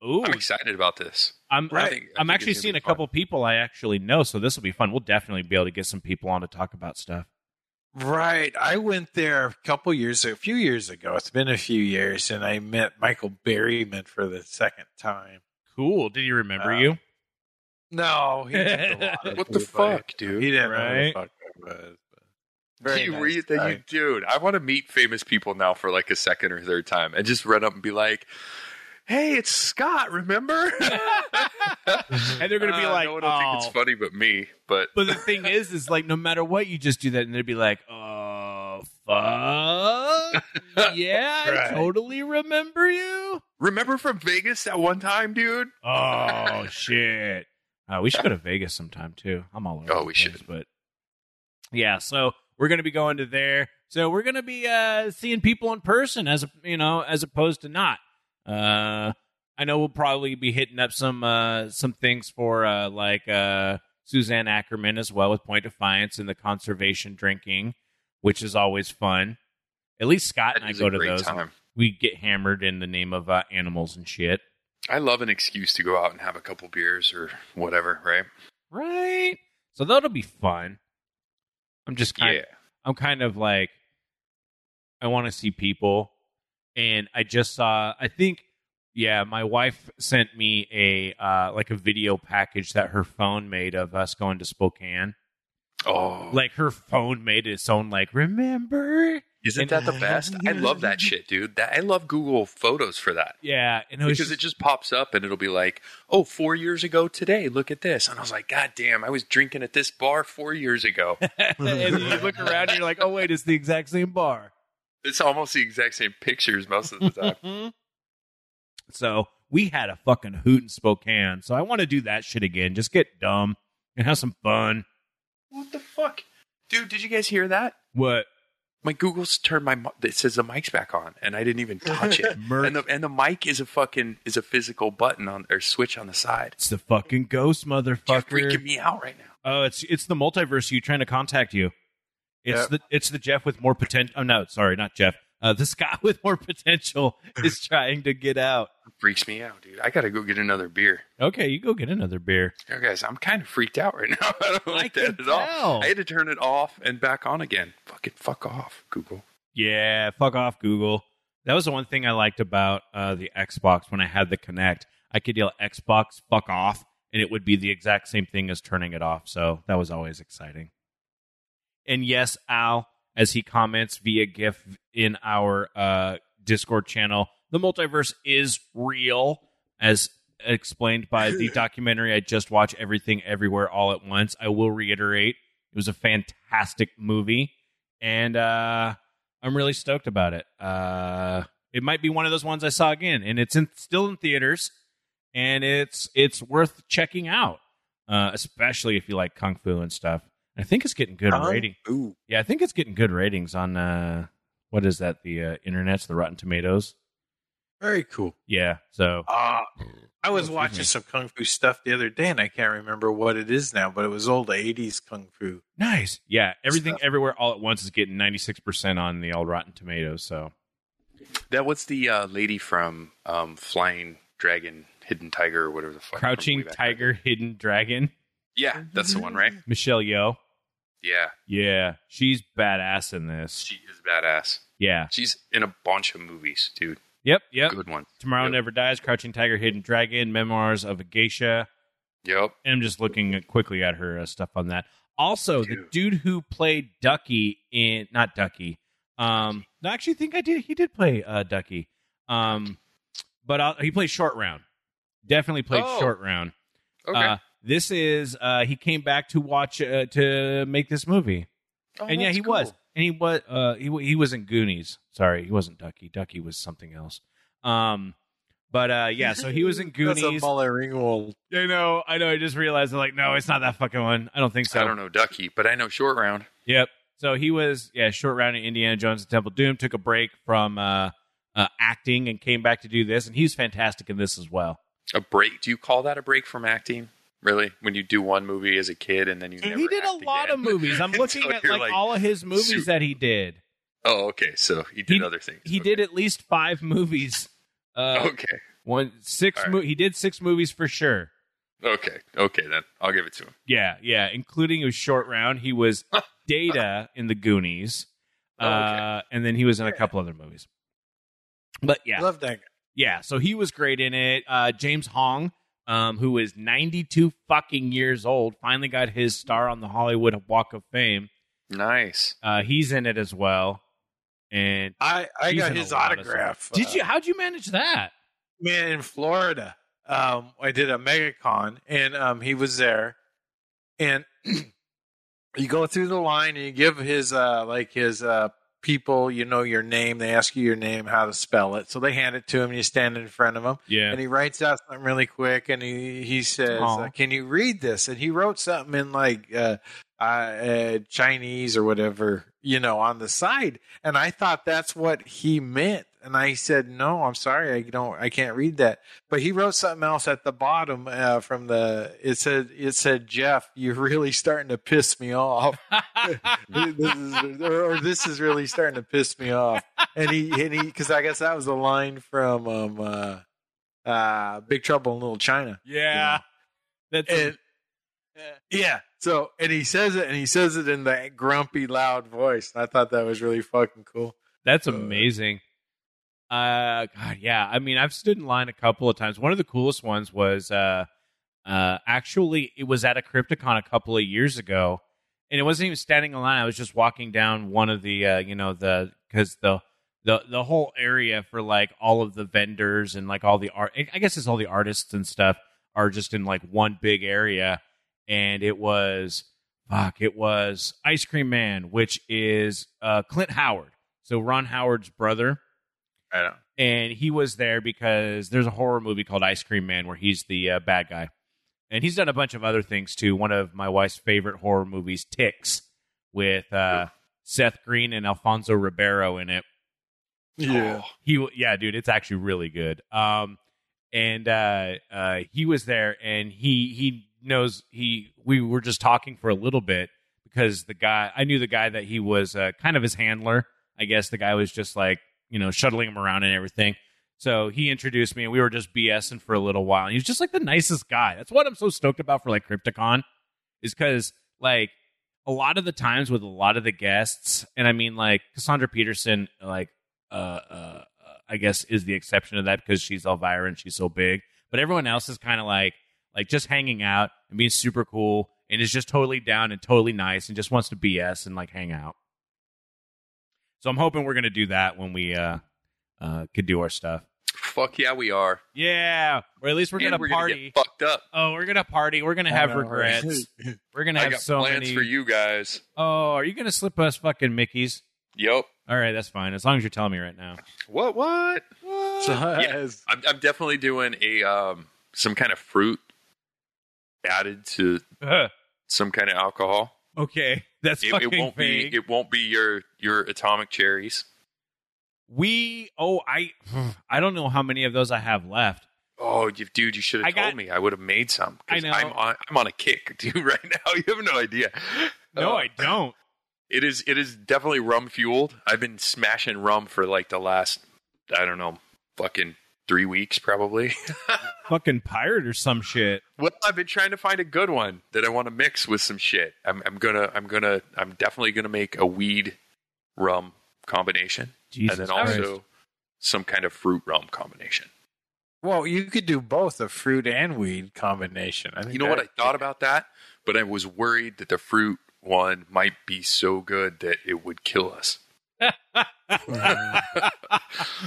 Ooh, I'm excited about this. I'm I I think- I I'm actually seeing be a couple people I actually know, so this will be fun. We'll definitely be able to get some people on to talk about stuff. Right. I went there a couple years, a few years ago. It's been a few years, and I met Michael Berryman for the second time. Cool. Did he remember Uh, you? No, he took a *laughs* What the people. fuck, dude? He didn't know who Right. the fuck I was. but- Very you nice read that, you dude. I want to meet famous people now for like a second or third time, and just run up and be like, "Hey, it's Scott. Remember?" *laughs* And they're gonna be Uh, like, "No one will think "Oh." it's funny, but me." But But the thing is, is like no matter what, you just do that, and they'd be like, "Oh fuck, *laughs* yeah, I totally remember you." remember from Vegas that one time, dude? Oh shit! Uh, we should go to Vegas sometime too. I'm all over. Oh, we place, should. But yeah, so we're gonna be going to there. So we're gonna be uh, seeing people in person, as you know, as opposed to not. Uh, I know we'll probably be hitting up some uh, some things for uh, like uh, Suzanne Ackerman as well with Point Defiance and the conservation drinking, which is always fun. At least Scott and I go to those. time. We get hammered in the name of uh, animals and shit. I love an excuse to go out and have a couple beers or whatever, right? Right. So that'll be fun. I'm just kind Yeah. I'm kind of like I want to see people and I just saw I think yeah, my wife sent me a uh like a video package that her phone made of us going to Spokane. Oh, Like her phone made its own like remember? isn't and- that the best? I love that shit, dude. That I love Google Photos for that. Yeah, and it because just- it just pops up and it'll be like, oh, four years ago today, look at this. And I was like, God damn, I was drinking at this bar four years ago. *laughs* *laughs* and you look around and you're like, "Oh wait, it's the exact same bar." It's almost the exact same pictures most of the time. *laughs* so we had a fucking hoot in Spokane. So I want to do that shit again. Just get dumb and have some fun. what the fuck? Dude, did you guys hear that? What? My Google's turned my it says the mic's back on and I didn't even touch it. *laughs* And the and the mic is a fucking is a physical button on or switch on the side. It's the fucking ghost You're motherfucker. freaking me out right now. Oh, it's it's the multiverse. You trying to contact you? It's Yep. the it's the Jeff with more potential. Oh no, sorry, not Jeff. Uh, the *laughs* Scott with more potential is *laughs* trying to get out. freaks me out, dude. I gotta go get another beer. Okay, you go get another beer. Yeah, guys, I'm kind of freaked out right *laughs* now. I don't like can that at all. I had to turn it off and back on again. Fuck it, fuck off, Google. Yeah, fuck off, Google. That was the one thing I liked about uh, the Xbox when I had the Kinect. I could yell Xbox, fuck off, and it would be the exact same thing as turning it off. So that was always exciting. And yes, Al, as he comments via GIF in our uh, Discord channel, the multiverse is real, as explained by the *laughs* documentary I just watched, Everything Everywhere All at Once. I will reiterate, it was a fantastic movie, and uh, I'm really stoked about it. Uh, it might be one of those ones I saw again, and it's in, still in theaters, and it's it's worth checking out, uh, especially if you like kung fu and stuff. I think it's getting good Kung rating. Ooh. Yeah, I think it's getting good ratings on uh, what is that? The uh, internet's the Rotten Tomatoes. Very cool. Yeah, so Uh, I was excuse watching me. some kung fu stuff the other day, and I can't remember what it is now, but it was old '80s kung fu. nice. Yeah, everything, Stuff. everywhere, all at once is getting ninety six percent on the old Rotten Tomatoes. So That was the uh, lady from um, Flying Dragon, Hidden Tiger, or whatever the fuck. Crouching way back Tiger, Hidden Dragon, Yeah, that's the one, right? Michelle Yeoh. Yeah, Yeah, she's badass in this. she is badass. Yeah. She's in a bunch of movies, dude. Yep. Yep. Good one. Tomorrow Yep. Never Dies, Crouching Tiger, Hidden Dragon, Memoirs of a Geisha. Yep. And I'm just looking quickly at her uh, stuff on that. Also, the Dude. dude who played Ducky in not Ducky. Um, I actually think I did. He did play uh, Ducky. Um, but uh, he played Short Round. Definitely played Oh. Short Round. Okay. Uh, this is uh, he came back to watch uh, to make this movie. Oh, and yeah, that's he was, and he was, uh, he he was in Goonies. Sorry, he wasn't Ducky. Ducky was something else. Um, but uh, yeah, so he was in *laughs* That's a Goonies. Molly Ringwald. I know, I know. I just realized, I'm like, no, it's not that fucking one. I don't think so. I don't know Ducky, but I know Short Round. Yep. So he was, yeah, short round in Indiana Jones and Temple of Doom. Took a break from uh, uh, acting and came back to do this, and he's fantastic in this as well. A break? Do you call that a break from acting? Really? When you do one movie as a kid and then you never he did a lot again? of movies. I'm *laughs* looking Until at you're like, all of his movies super- that he did. Oh, okay. So he did He- other things. He Okay. did at least five movies. Uh, Okay. One six. All right. Mo- he did six movies for sure. Okay. Okay. Then I'll give it to him. Yeah, yeah, including his short round. He was *laughs* Data in the Goonies, Oh, okay. uh, and then he was in a couple other movies. But yeah, Love that guy. yeah. So he was great in it. Uh, James Hong, um, who is 92 fucking years old, finally got his star on the Hollywood Walk of Fame. Nice. Uh, he's in it as well. And I I got his lot of autograph. did uh, you? How'd you manage that? man in Florida. Um, I did a MegaCon, and um, he was there, and *clears throat* you go through the line and you give his uh, like his uh, people, you know, your name. They ask you your name, how to spell it, so they hand it to him. You stand in front of him, Yeah. and he writes out something really quick, and he he says, uh, "Can you read this?" And he wrote something in like uh, uh, uh, Chinese or whatever, you know, on the side, and I thought that's what he meant. And I said, "No, I'm sorry, I don't, I can't read that." But he wrote something else at the bottom uh, from the. It said, "It said, Jeff, you're really starting to piss me off." *laughs* this is, or, this is really starting to piss me off. And he, and he, because I guess that was a line from um, uh, uh, Big Trouble in Little China. yeah. That's And yeah, so and he says it, and he says it in that grumpy, loud voice. And I thought that was really fucking cool. That's Uh, amazing. Uh, God, yeah. I mean, I've stood in line a couple of times. One of the coolest ones was uh, uh, actually it was at a Crypticon a couple of years ago, and it wasn't even standing in line. I was just walking down one of the, uh, you know, the because the the the whole area for like all of the vendors and like all the art. I guess it's all the artists and stuff are just in like one big area, and it was fuck. It was Ice Cream Man, which is uh, Clint Howard. So Ron Howard's brother, I know. and he was there because there's a horror movie called Ice Cream Man where he's the uh, bad guy, and he's done a bunch of other things too. One of my wife's favorite horror movies, Ticks, with uh, Seth Green and Alfonso Ribeiro in it. Yeah, He, yeah, dude, it's actually really good. Um, and uh, uh, he was there, and he he knows he. We were just talking for a little bit because the guy I knew the guy that he was uh, kind of his handler. I guess the guy was just like you know shuttling him around and everything. So he introduced me, and we were just BSing for a little while. And he was just like the nicest guy. That's what I'm so stoked about for like Crypticon, is because like a lot of the times with a lot of the guests, and I mean like Cassandra Peterson, like uh, uh, I guess is the exception to that because she's Elvira and she's so big. But everyone else is kind of like like just hanging out and being super cool and is just totally down and totally nice and just wants to BS and like hang out. So I'm hoping we're gonna do that when we uh uh could do our stuff. Fuck yeah, we are. Yeah, or at least we're And gonna we're party. get fucked up. oh, we're gonna party. We're gonna have know, right? regrets. *laughs* We're gonna I have got so plans many. for you guys. Oh, are you gonna slip us fucking Mickey's? Yep. All right, that's fine. As long as you're telling me right now. What? What? So, Yeah. I'm, I'm definitely doing a um some kind of fruit added to *laughs* some kind of alcohol. Okay, *laughs* that's It, fucking it won't vague. be. It won't be your your atomic cherries. we oh I *sighs* I don't know how many of those I have left. Oh, you, dude, you should I have told got- me. I would have made some. I know. I'm on. I'm on a kick, *laughs* dude. Right now, you have no idea. No, Uh, I don't. It is. It is definitely rum fueled. I've been smashing rum for like the last. I don't know, fucking three weeks probably. *laughs* Fucking pirate or some shit. well, I've been trying to find a good one that I want to mix with some shit. I'm, I'm gonna. I'm gonna. I'm definitely gonna make a weed rum combination, Jesus and then Christ. also some kind of fruit rum combination. well, you could do both a fruit and weed combination. I think You know what I that- thought about that, but I was worried that the fruit one might be so good that it would kill us. *laughs* *laughs*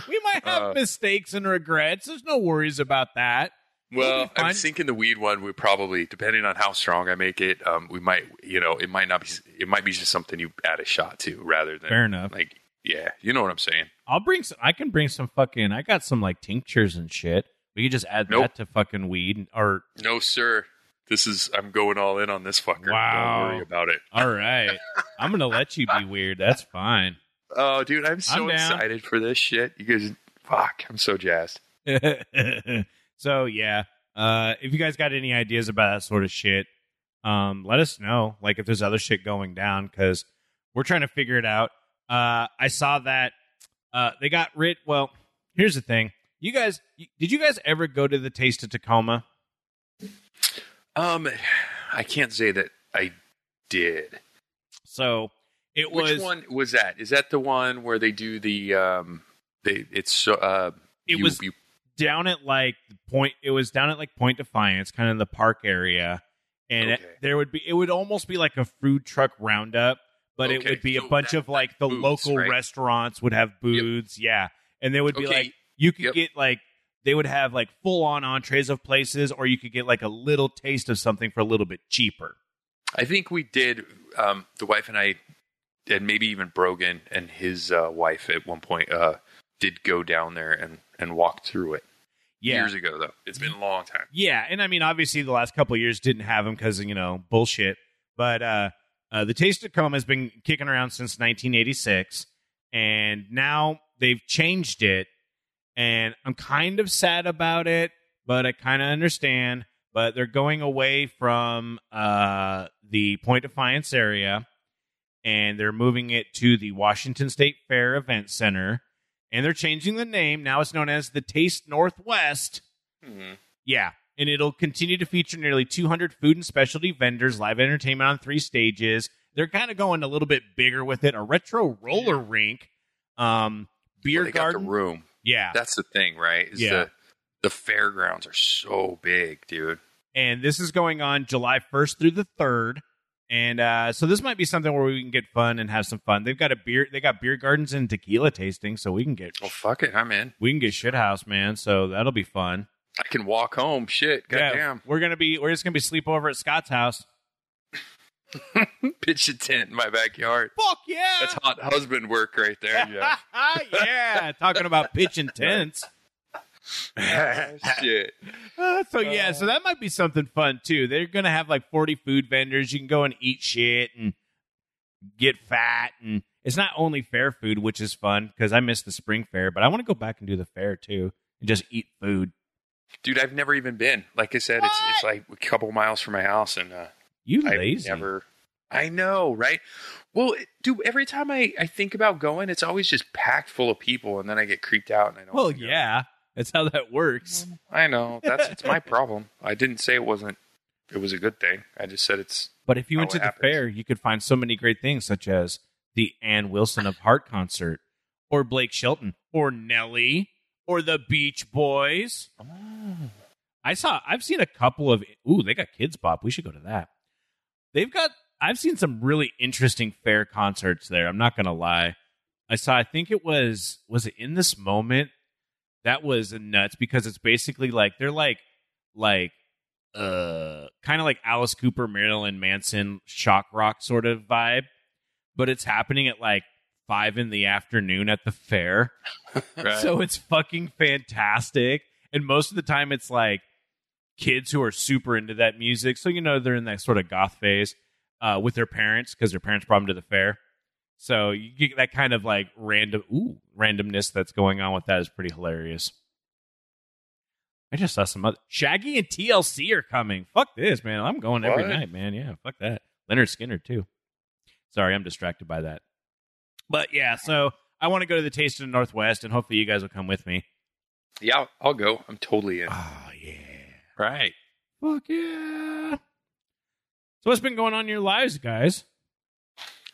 we might have Uh, mistakes and regrets. There's no worries about that. Well, I'm thinking the weed one would probably, depending on how strong I make it, um, we might, you know, it might not be, it might be just something you add a shot to rather than Fair enough. like, yeah, you know what I'm saying. I'll bring some. I can bring some fucking. I got some like tinctures and shit. We could just add Nope. that to fucking weed or. No, sir. This is, I'm going all in on this fucker. Wow. Don't worry about it. All right, *laughs* I'm gonna let you be weird. That's fine. Oh, dude, I'm so I'm excited for this shit. You guys, fuck, I'm so jazzed. *laughs* so yeah, uh, if you guys got any ideas about that sort of shit, um, let us know. Like if there's other shit going down because we're trying to figure it out. Uh, I saw that uh, they got rid. Well, here's the thing. You guys, did you guys ever go to the Taste of Tacoma? Um, I can't say that I did. So it was. Which one was that? Is that the one where they do the um they it's so uh It you- was- you, down at like point it was down at like point defiance kind of the park area and Okay. there would be it would almost be like a food truck roundup but it would be a bunch that- of like the booths, local right? restaurants would have booths, yeah, and they would be Okay, like you could yep. get like they would have like full on entrees of places, or you could get like a little taste of something for a little bit cheaper. I think we did. Um, the wife and I, and maybe even Brogan and his uh, wife at one point uh, did go down there and and walk through it. Yeah, Years ago, though, it's been a long time. Yeah, and I mean, obviously, the last couple of years didn't have them because you know bullshit. But uh, uh, the Taste of Tacoma has been kicking around since 1986, and now they've changed it, and I'm kind of sad about it, but I kind of understand. But they're going away from uh, the Point Defiance area, and they're moving it to the Washington State Fair Event Center, and they're changing the name. Now it's known as the Taste Northwest. Mhm. Yeah, and it'll continue to feature nearly 200 food and specialty vendors, live entertainment on three stages. They're kind of going a little bit bigger with it. A retro roller rink, um, beer Well, they got garden. the room. Yeah, That's the thing, right? Is Yeah. The, the fairgrounds are so big, dude. and this is going on July 1st through the 3rd. And uh, so this might be something where we can get fun and have some fun. They've got a beer, they got beer gardens and tequila tasting, so we can get Well, fuck it, I'm in. we can get shit house, man. So that'll be fun. I can walk home. Shit, Yeah, goddamn. we're gonna be we're just gonna be sleep over at Scott's house. *laughs* Pitch a tent in my backyard. Fuck yeah! That's hot husband work right there, Jeff. *laughs* yeah, talking about pitching *laughs* tents. *laughs* Shit. *laughs* Uh, so yeah, so that might be something fun too. They're gonna have like forty food vendors. You can go and eat shit and get fat, and it's not only fair food, which is fun because I miss the spring fair, but I want to go back and do the fair too and just eat food. Dude, I've never even been. Like I said, it's it's like a couple miles from my house, and uh, You I've lazy? never. I know, right? Well, dude, every time I, I think about going, it's always just packed full of people, and then I get creeped out, and I don't. Well, yeah, that's how that works. I know. That's it's my *laughs* problem. I didn't say it wasn't. It was a good thing. I just said it's. But if you went to the happens. fair, you could find so many great things, such as the Ann Wilson of Heart concert, or Blake Shelton, or Nelly, or the Beach Boys. Ah. I saw. I've seen a couple of. Ooh, they got Kidz Bop. We should go to that. They've got. I've seen some really interesting fair concerts there. I'm not gonna lie. I saw. I think it was. Was it in this moment? That was nuts because it's basically like they're like like uh kind of like Alice Cooper, Marilyn Manson, shock rock sort of vibe, but it's happening at like five in the afternoon at the fair. *laughs* Right. So it's fucking fantastic. And most of the time it's like kids who are super into that music. So you know they're in that sort of goth phase uh, with their parents because their parents brought them to the fair. So you get that kind of like random ooh randomness that's going on with that is pretty hilarious. I just saw some other Shaggy and TLC are coming. Fuck this, man. I'm going every What? night, man. Yeah, fuck that. Lynyrd Skynyrd too. Sorry, I'm distracted by that. But yeah, so I want to go to the Taste of the Northwest, and hopefully you guys will come with me. yeah, I'll, I'll go. I'm totally in. Oh yeah, Right. fuck yeah. So what's been going on in your lives, guys?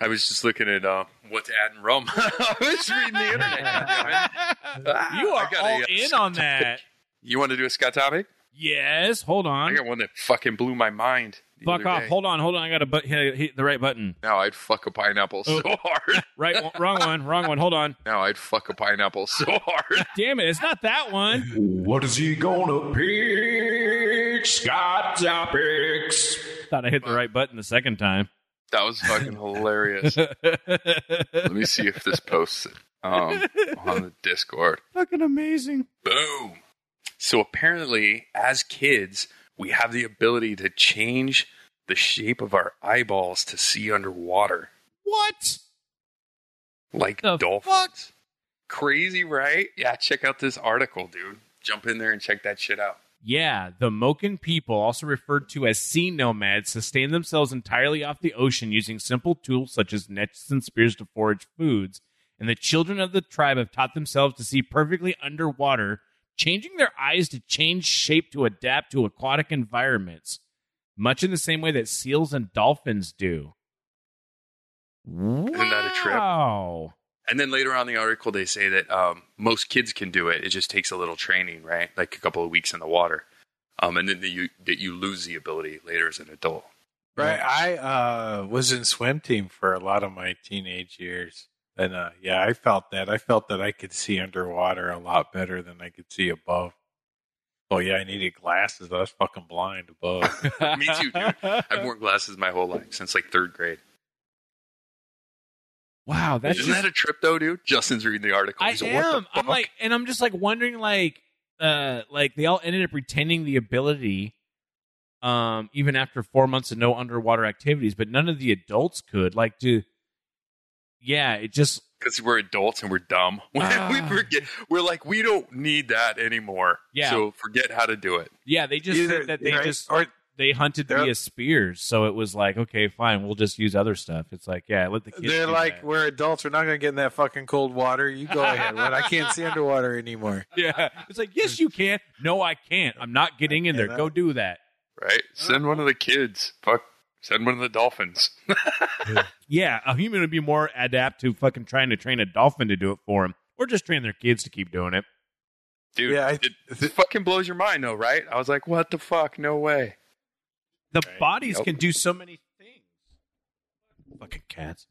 I was just looking at uh, what to add in rum. *laughs* I was reading the internet. Ah, *laughs* you are got all a, in Scott on topic. that. You want to do a Scott topic? Yes. Hold on. I got one that fucking blew my mind. the Fuck other off. day. Hold on. Hold on. I got to but- hit, hit the right button. Now I'd fuck a pineapple so Oh. hard. *laughs* Right. one- wrong one. Wrong one. Hold on. Now I'd fuck a pineapple so hard. Damn it. It's not that one. What is he gonna pick? Scott Topics. Thought I hit the right button the second time. That was fucking hilarious. *laughs* Let me see if this posts um, on the Discord. Fucking amazing. Boom. So apparently, as kids, we have the ability to change the shape of our eyeballs to see underwater, What? like The dolphins. Crazy, right? Yeah, check out this article, dude. Jump in there and check that shit out. Yeah, the Moken people, also referred to as sea nomads, sustain themselves entirely off the ocean using simple tools such as nets and spears to forage foods. And the children of the tribe have taught themselves to see perfectly underwater, changing their eyes to change shape to adapt to aquatic environments, much in the same way that seals and dolphins do. Isn't that a trip? And then later on in the article, they say that um, most kids can do it. It just takes a little training, right? Like a couple of weeks in the water, um, and then that you that you lose the ability later as an adult. Right. I uh, was in swim team for a lot of my teenage years. And uh, yeah, I felt that. I felt that I could see underwater a lot better than I could see above. Oh yeah, I needed glasses. I was fucking blind above. *laughs* Me too, dude. I've worn glasses my whole life since like third grade. Wow, that's Isn't just, that a trip though, dude? Justin's reading the article. I He's like, what the am. I'm like, and I'm just like wondering, like, uh, like they all ended up retaining the ability, um, even after four months of no underwater activities, but none of the adults could. Like, do, yeah, it just because we're adults and we're dumb. *laughs* we Ah. forget. We're like, we don't need that anymore. Yeah. So forget how to do it. yeah, they just Either- said that they right? just or they hunted They're- via spears, so it was like, okay, fine, we'll just use other stuff. It's like, yeah, let the kids. they're do like, that. we're adults. We're not gonna get in that fucking cold water. You go ahead. But I can't see underwater anymore. *laughs* yeah, it's like, yes, you can. No, I can't. I'm not getting in there. Go do that. Right? Send one of the kids. Fuck. Send one of the dolphins. *laughs* Yeah, a human would be more adept to fucking trying to train a dolphin to do it for him, or just train their kids to keep doing it. Dude, Yeah, I- it, it fucking blows your mind though, right? I was like, what the fuck? No way. The Right. bodies Nope. can do so many things. Fucking cats.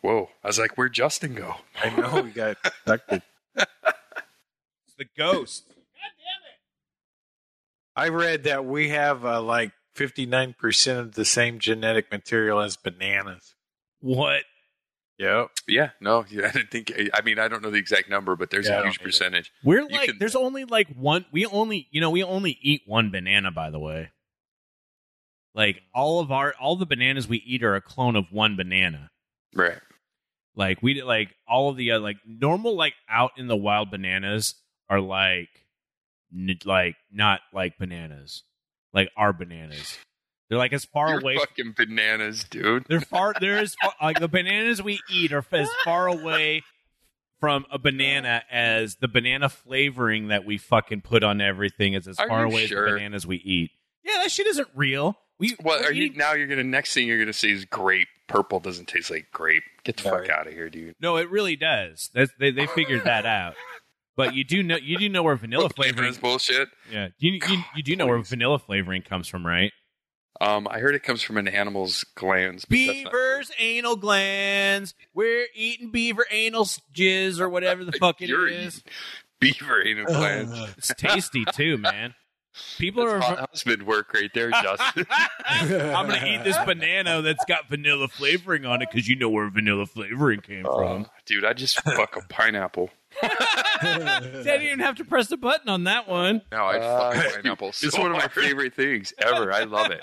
Whoa. I was like, where'd Justin go? I know we got abducted. *laughs* It's the ghost. God damn it. I read that we have uh, like 59% of the same genetic material as bananas. What? Yep. Yeah, no, *laughs* I didn't think. I mean, I don't know the exact number, but there's Yeah, I a don't huge percentage. We're You like, can- there's only like one. We only, you know, we only eat one banana. By the way, like all of our, all the bananas we eat are a clone of one banana. Right. Like we like all of the uh, like normal like out in the wild bananas are like n- like not like bananas, like our bananas. They're like as far You're away. fucking bananas, dude. They're far. They're as far, like the bananas we eat are as far away from a banana as the banana flavoring that we fucking put on everything is as Are far away sure? as the bananas we eat. Yeah, that shit isn't real. We What we're are you now? You're gonna next thing you're gonna say is grape. Purple doesn't taste like grape. Get the Yeah, fuck out of here, dude. No, it really does. That's, they they figured that out. But you do know you do know where vanilla flavoring. This bullshit. Yeah, you you, you do know where vanilla flavoring comes from, right? Um, I heard it comes from an animal's glands. but not- Beaver's anal glands. We're eating beaver anal jizz or whatever the *laughs* fuck it You're is. eating beaver anal glands. It's tasty too, man. People That's are. hot husband work right there, Justin. *laughs* I'm gonna eat this *laughs* banana that's got vanilla flavoring on it because you know where vanilla flavoring came from. Uh, dude, I just fuck a *laughs* pineapple. I didn't even have to press the button on that one. No, I Uh, fuck pineapple. it's It's one of my favorite things ever. I love it.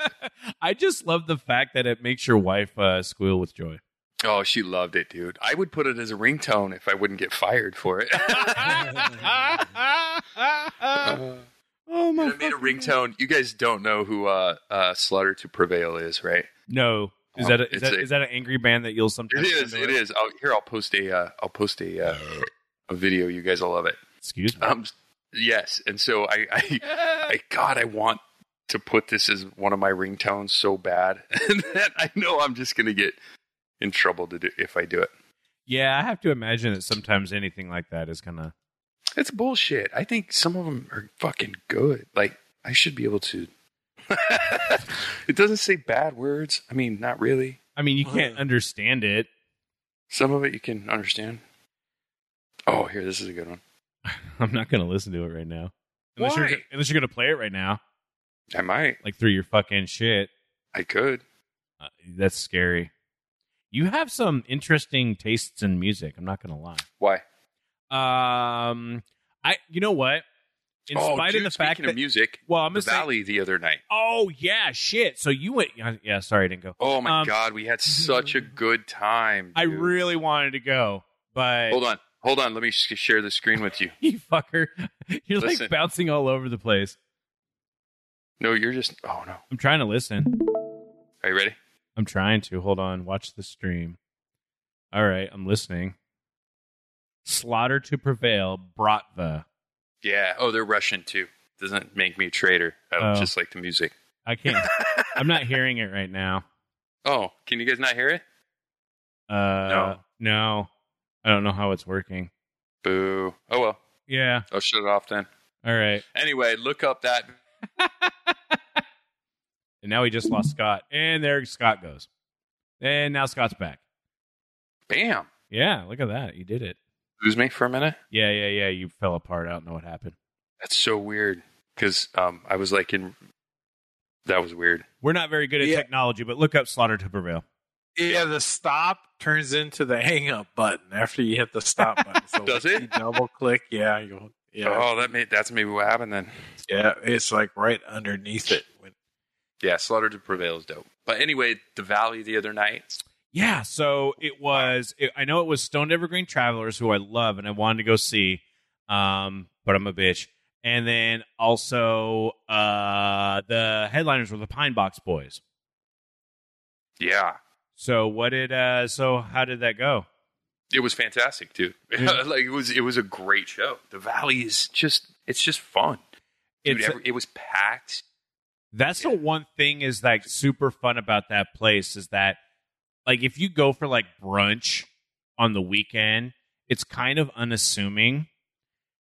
I just love the fact that it makes your wife uh, squeal with joy. Oh, she loved it, dude. I would put it as a ringtone if I wouldn't get fired for it. Oh my! I made a ringtone. You guys don't know who uh, uh, Slaughter to Prevail is, right? No, is that a, is that a- is that an angry band that you'll It sometimes? is. send It away? is. I'll, here, I'll post a. Uh, I'll post a uh, a video. You guys will love it. Excuse me. Um, yes. And so I, I, I, God, I want to put this as one of my ringtones so bad, *laughs* and then I know I'm just gonna get in trouble to do if I do it. yeah, I have to imagine that sometimes anything like that is gonna. It's bullshit. I think some of them are fucking good. Like I should be able to. *laughs* it doesn't say bad words. I mean, not really. I mean, you can't understand it. Some of it you can understand. Oh, here, this is a good one. *laughs* I'm not gonna listen to it right now. Unless Why? you're unless you're gonna play it right now, I might. like through your fucking shit. I could. Uh, that's scary. You have some interesting tastes in music. I'm not gonna lie. Why? Um, I you know what? In oh, spite dude, of the fact speaking that of music, well, I'm the say, Valley the other night. oh yeah, shit. So you went? yeah, sorry, I didn't go. Oh my Um, god, we had such a *laughs* good time. I really wanted to go, but Hold on, hold on. Let me sh- share the screen with you. *laughs* you fucker, *laughs* you're Listen. like bouncing all over the place. No, you're just. Oh no. I'm trying to listen. Are you ready? I'm trying to. Hold on. Watch the stream. All right, I'm listening. Slaughter to prevail, Bratva. Yeah. Oh, they're Russian too. Doesn't make me a traitor. I don't Oh. just like the music. I can't. I'm not hearing it right now. *laughs* Oh, can you guys not hear it? Uh, No. no. I don't know how it's working. Boo. Oh well. Yeah. I'll shut it off then. All right. Anyway, look up that *laughs* and now he just lost Scott, and there Scott goes, and now Scott's back. Bam. Yeah, look at that, you did it. Lose me for a minute. Yeah, yeah, yeah. You fell apart. I don't know what happened. That's so weird because um, I was like in. That was weird. We're not very good at Yeah. technology, but look up Slaughter to Prevail. Yeah, the stop turns into the hang up button after you hit the stop *laughs* button. So Does it? You double click, yeah, you yeah, Oh, that made that's maybe what happened then. yeah. It's like right underneath it. When, Yeah, Slaughter to Prevail is dope. But anyway, the Valley the other night. Yeah, so it was. It, I know it was Stoned Evergreen Travelers, who I love and I wanted to go see, um, but I'm a bitch. And then also uh, the headliners were the Pine Box Boys. Yeah, So what did? Uh, so how did that go? it was fantastic too. *laughs* Yeah. like it was it was a great show. The Valley is just it's just fun. Dude, It's every- it was packed. That's the one thing is like super fun about that place is that like if you go for like brunch on the weekend, it's kind of unassuming.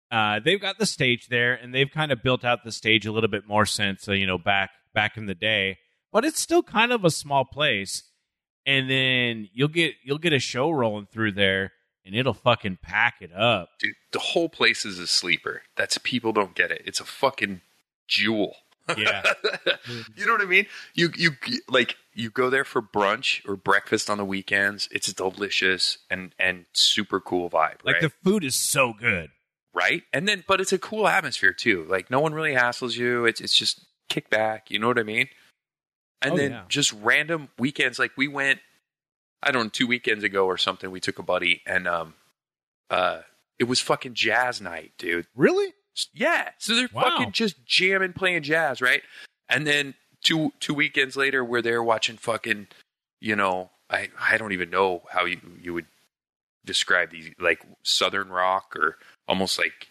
Uh, they've got the stage there, and they've kind of built out the stage a little bit more since uh, you know back back in the day. But it's still kind of a small place, and then you'll get you'll get a show rolling through there, and it'll fucking pack it up. Dude, the whole place is a sleeper. That's people don't get it. It's a fucking jewel. Yeah. *laughs* you know what I mean? You you like you go there for brunch or breakfast on the weekends. It's delicious and and super cool vibe, Like right? the food is so good. right? And then but it's a cool atmosphere too. Like no one really hassles you. It's it's just kick back, you know what I mean? And Oh, then yeah. just random weekends like we went I don't know, two weekends ago or something, we took a buddy and um uh it was fucking jazz night, dude. Really? Yeah. So they're Wow. fucking just jamming, playing jazz, right? And then two two weekends later, we're there watching fucking, you know, I I don't even know how you you would describe these like southern rock or almost like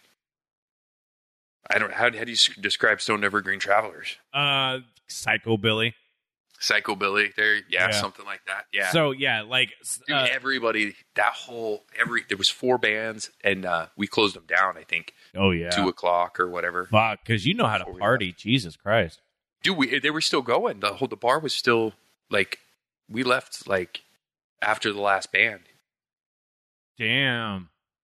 I don't how how do you describe Stoned Evergreen Travelers? Uh, psychobilly. Psychobilly, there, yeah, Yeah. something like that. Yeah. So yeah, like Dude, uh, everybody, that whole every there was four bands, and uh, we closed them down. I think oh yeah, two o'clock or whatever. fuck, because you know how to Before party. Jesus Christ. dude we they were still going the whole the bar was still like we left like after the last band Damn.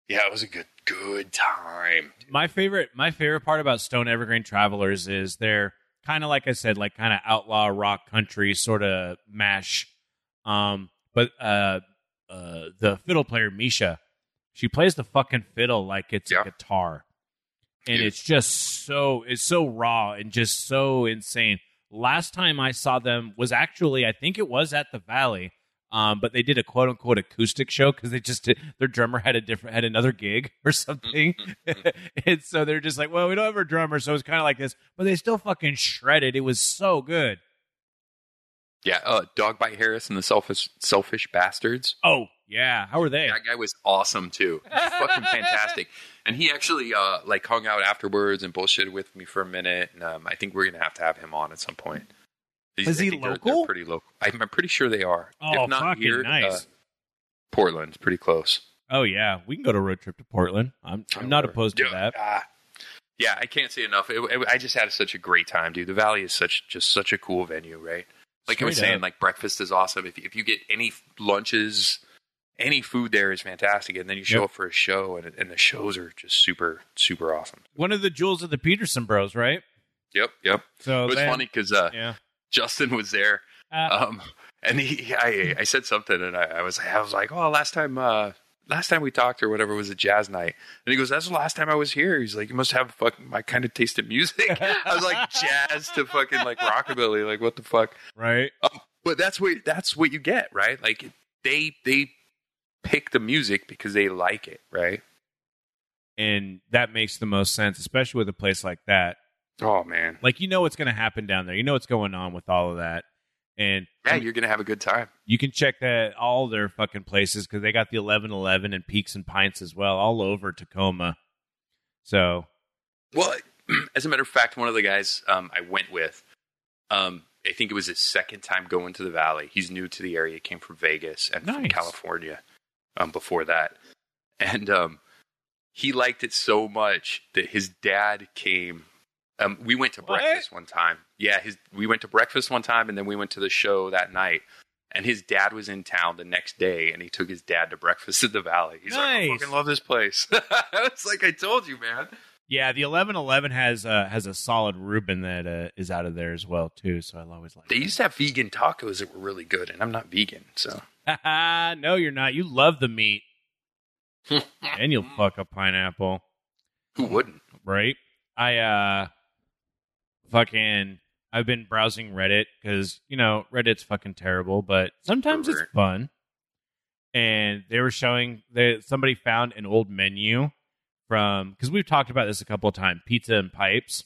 yeah it was a good good time My favorite, my favorite part about Stoned Evergreen Travelers is they're kind of like I said, like kind of outlaw rock country sort of mash. Um, but uh, uh, the fiddle player Misha, she plays the fucking fiddle like it's Yeah. a guitar, and Dude. it's just so it's so raw and just so insane. Last time I saw them was actually I think it was at the Valley. Um, but they did a quote unquote acoustic show because they just did, their drummer had a different had another gig *laughs* or something, *laughs* and so they're just like, well, we don't have a drummer, so it's kind of like this, but they still fucking shredded. It was so good. Yeah uh dog bite harris and the selfish selfish bastards Oh yeah, how are they? that guy was awesome too fucking fantastic *laughs* and he actually uh like hung out afterwards and bullshitted with me for a minute and um i think we're gonna have to have him on at some point He's- Is I he think they're- local? they're pretty local I'm, I'm pretty sure they are Oh, if not fucking here nice. uh, portland's pretty close Oh yeah, we can go to a road trip to Portland. I'm I'm not opposed to that. ah, yeah, I can't say enough. It, it- I just had such a great time, dude. The Valley is such just such a cool venue, right? Like I was saying, up. like breakfast is awesome. If if you get any lunches, any food there is fantastic, and then you show Yep. up for a show, and and the shows are just super super awesome. One of the jewels of the Peterson Bros, right? Yep, yep. So It was funny because uh, Yeah. Justin was there, Uh, um, and he, I, I said something, and I, I was, I was like, oh, last time, uh, last time we talked or whatever was a jazz night, and he goes, that's the last time I was here. He's like, you must have fucking my kind of taste in music. *laughs* I was like, jazz to fucking like rockabilly, like what the fuck? right. Um, but that's what that's what you get, right? Like they they pick the music because they like it, right? And that makes the most sense, especially with a place like that. Oh man, Like you know what's going to happen down there. You know what's going on with all of that. And yeah, you're gonna have a good time. you can check that all their fucking places because they got the eleven eleven and Peaks and Pints as well, all over Tacoma. So Well, *clears throat* as a matter of fact, one of the guys um, I went with, um, I think it was his second time going to the Valley. He's new to the area. Came from Vegas and from California um, before that, and um, he liked it so much that his dad came. Um, we went to What? breakfast one time. Yeah, his we went to breakfast one time, and then we went to the show that night. And his dad was in town the next day, and he took his dad to breakfast at the Valley. He's like, I fucking love this place. *laughs* it's like I told you, man. Yeah, the eleven eleven has uh, has a solid Reuben that uh, is out of there as well too. So I always like. They used to have vegan tacos that were really good, and I'm not vegan, so *laughs* no, you're not. You love the meat, *laughs* and you'll fuck a pineapple, who wouldn't? right? I uh, fucking. I've been browsing Reddit because you know Reddit's fucking terrible, but sometimes it's fun. And they were showing that somebody found an old menu from because we've talked about this a couple of times, pizza and pipes.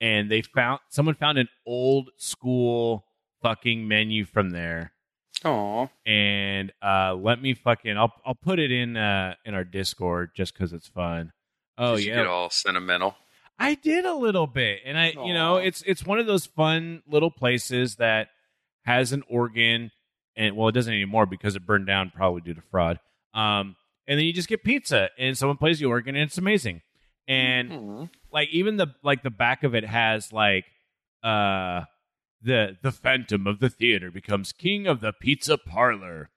And they found someone found an old school fucking menu from there. Aw. And uh let me fucking I'll I'll put it in uh in our Discord just because it's fun. Oh Did yeah. get all sentimental. I did a little bit, and I, you know, it's it's one of those fun little places that has an organ, and well, it doesn't anymore because it burned down probably due to fraud. Um, and then you just get pizza, and someone plays the organ, and it's amazing. And Mhm. like even the like the back of it has like uh the the phantom of the theater becomes king of the pizza parlor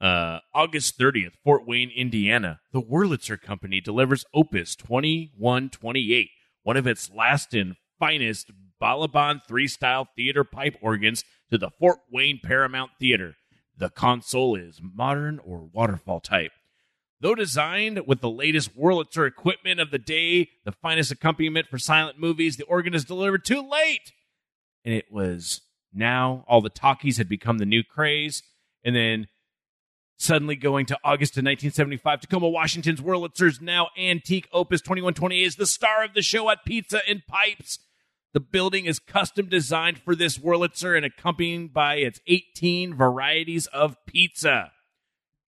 uh august 30th fort wayne indiana the wurlitzer company delivers opus 2128 one of its last and finest balaban three style theater pipe organs to the fort wayne paramount theater the console is modern or waterfall type Though designed with the latest Wurlitzer equipment of the day, the finest accompaniment for silent movies, the organ is delivered too late. And it was now all the talkies had become the new craze. And then suddenly going to August of 1975, Tacoma, Washington's Wurlitzer's now antique Opus 2128 is the star of the show at Pizza and Pipes. The building is custom designed for this Wurlitzer and accompanied by its 18 varieties of pizza.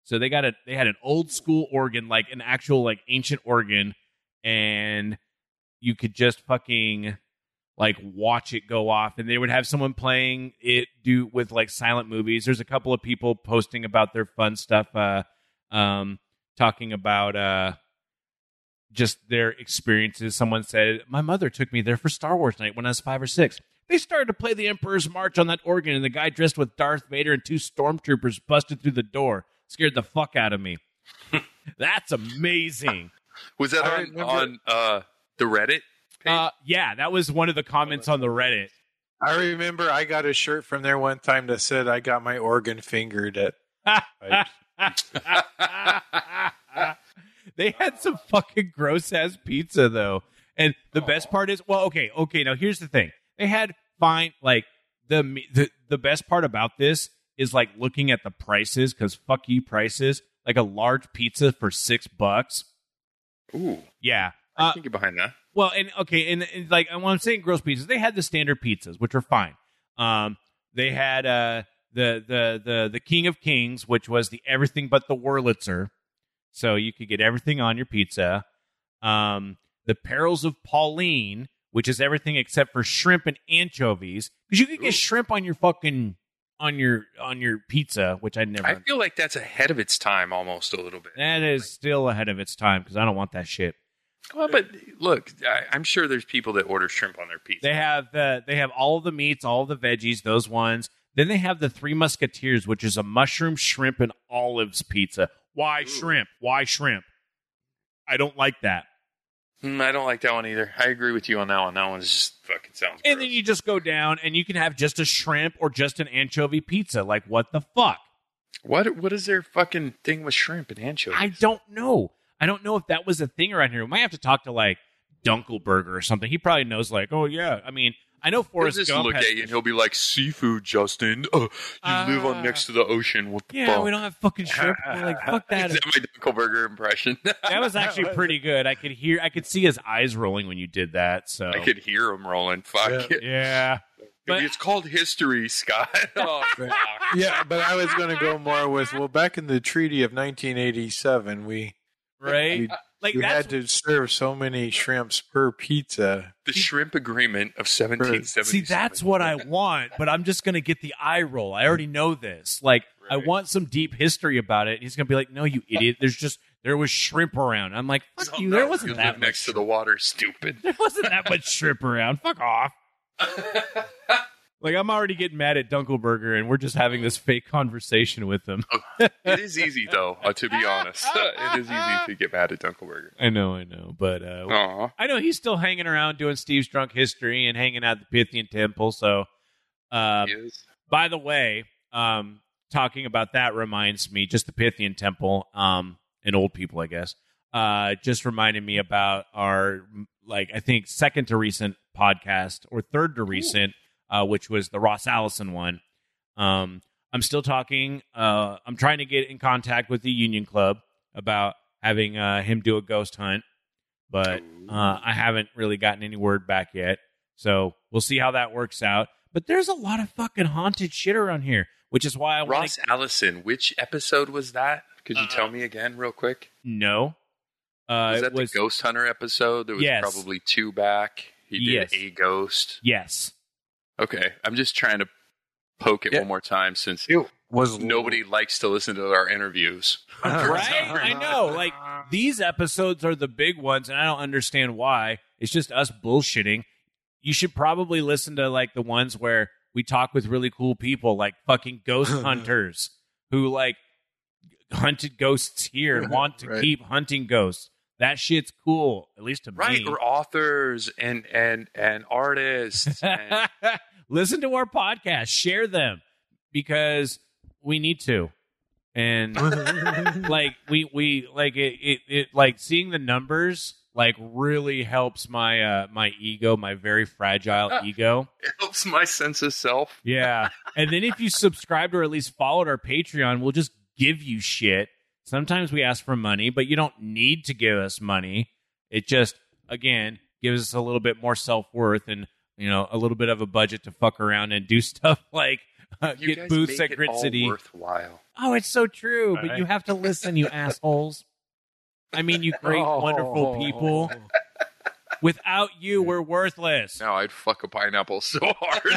So they got a they had an old school organ, like an actual like ancient organ, and you could just fucking like watch it go off. And they would have someone playing it do with like silent movies. There's a couple of people posting about their fun stuff uh um talking about uh just their experiences. Someone said my mother took me there for star wars night when i was five or six. They started to play the emperor's march on that organ and the guy dressed with darth vader and two stormtroopers busted through the door. Scared the fuck out of me. *laughs* That's amazing. Was that I on, remember- on uh, the Reddit? page? Uh yeah that was one of the comments on the reddit I remember I got a shirt from there one time that said I got my organ fingered at. *laughs* they had some fucking gross ass pizza though. And the best part is, well, okay, okay. Now here's the thing: they had fine, like the the the best part about this is like looking at the prices because fuck you prices. Like a large pizza for six bucks. Ooh, Yeah. I Uh, can get behind that. Well, and okay, and, and like when I'm saying gross pizzas, they had the standard pizzas, which are fine. Um, they had uh the the the the King of Kings, which was the everything but the Wurlitzer, so you could get everything on your pizza. Um, the Perils of Pauline, which is everything except for shrimp and anchovies, because you could get Ooh. shrimp on your fucking on your on your pizza, which I never. I feel like that's ahead of its time almost a little bit. that is still ahead of its time because I don't want that shit. Well, but look, I, I'm sure there's people that order shrimp on their pizza. They have the they have all the meats, all the veggies, those ones. Then they have the Three Musketeers, which is a mushroom, shrimp, and olives pizza. Why shrimp? Why shrimp? I don't like that. Mm, I don't like that one either. I agree with you on that one. That one just fucking sounds. And gross. then you just go down and you can have just a shrimp or just an anchovy pizza. Like what the fuck? what what is their fucking thing with shrimp and anchovies? I don't know. I don't know if that was a thing around here. We might have to talk to like Dunkelberger or something. He probably knows. Like, oh yeah. I mean, I know He'll Forrest just Gump look has at you and he'll be like, "Seafood, Justin. Oh, you live Ah. on next to the ocean. What the Yeah, fuck?" we don't have fucking shrimp. We're like, fuck *laughs* that. Is that my Dunkelberger impression? *laughs* That was actually pretty good. I could hear, I could see his eyes rolling when you did that. So I could hear him rolling. Fuck. Yeah. yeah, but- it's called history, Scott. *laughs* oh, Yeah, but I was going to go more with well, back in the Treaty of 1987, we right. we, uh, Like we that's had to serve so many shrimps per pizza. The shrimp agreement of 1777. see, that's what I want. But I'm just gonna get the eye roll. I already know this. Like I want some deep history about it. And he's gonna be like, "No, you idiot. There's just there was shrimp around." I'm like, "Fuck Oh, you. no, There wasn't you that live next much. to the water, stupid. *laughs* there wasn't that much shrimp around. Fuck off." *laughs* Like I'm already getting mad at Dunkelberger, and we're just having this fake conversation with him. It is easy though, uh, to be honest. *laughs* it is easy to get mad at Dunkelberger. I know, I know, but uh, I know he's still hanging around doing Steve's Drunk History and hanging out at the Pythian Temple. So, uh, He is. by the way, um, talking about that reminds me just the Pythian Temple, um, and old people, I guess, uh, just reminded me about our like I think second to recent podcast or third to recent, uh, which was the Ross Allison one. Um, I'm still talking. Uh, I'm trying to get in contact with the Union Club about having uh, him do a ghost hunt, but uh, I haven't really gotten any word back yet. So we'll see how that works out. But there's a lot of fucking haunted shit around here, which is why I want Ross to Allison, which episode was that? Could you Uh, tell me again, real quick? No, Uh, Was it that was the Ghost Hunter episode? There was Yes. probably two back. He did Yes. a ghost. yes. Okay, I'm just trying to poke it Yeah. one more time since It was nobody likes to listen to our interviews. *laughs* right? *laughs* I know. Like these episodes are the big ones, and I don't understand why. It's just us bullshitting. You should probably listen to like the ones where we talk with really cool people, like fucking ghost *laughs* hunters who like hunted ghosts here and want to Right. keep hunting ghosts. That shit's cool, at least to Right, me. Right, or authors and and and artists. And, *laughs* listen to our podcast, share them because we need to. And *laughs* like we we like it, it it like seeing the numbers like really helps my uh my ego, my very fragile ego. it helps my sense of self. Yeah. and then if you subscribed or at least followed our Patreon, we'll just give you shit. Sometimes we ask for money, but you don't need to give us money. It just again gives us a little bit more self worth and you know a little bit of a budget to fuck around and do *laughs* stuff like uh, You get guys booths make at it Grit all City. worthwhile. Oh, it's so true, but Right. you have to listen, you *laughs* assholes. I mean, you great, Oh. wonderful people. *laughs* Without you, we're worthless. Now I'd fuck a pineapple so hard.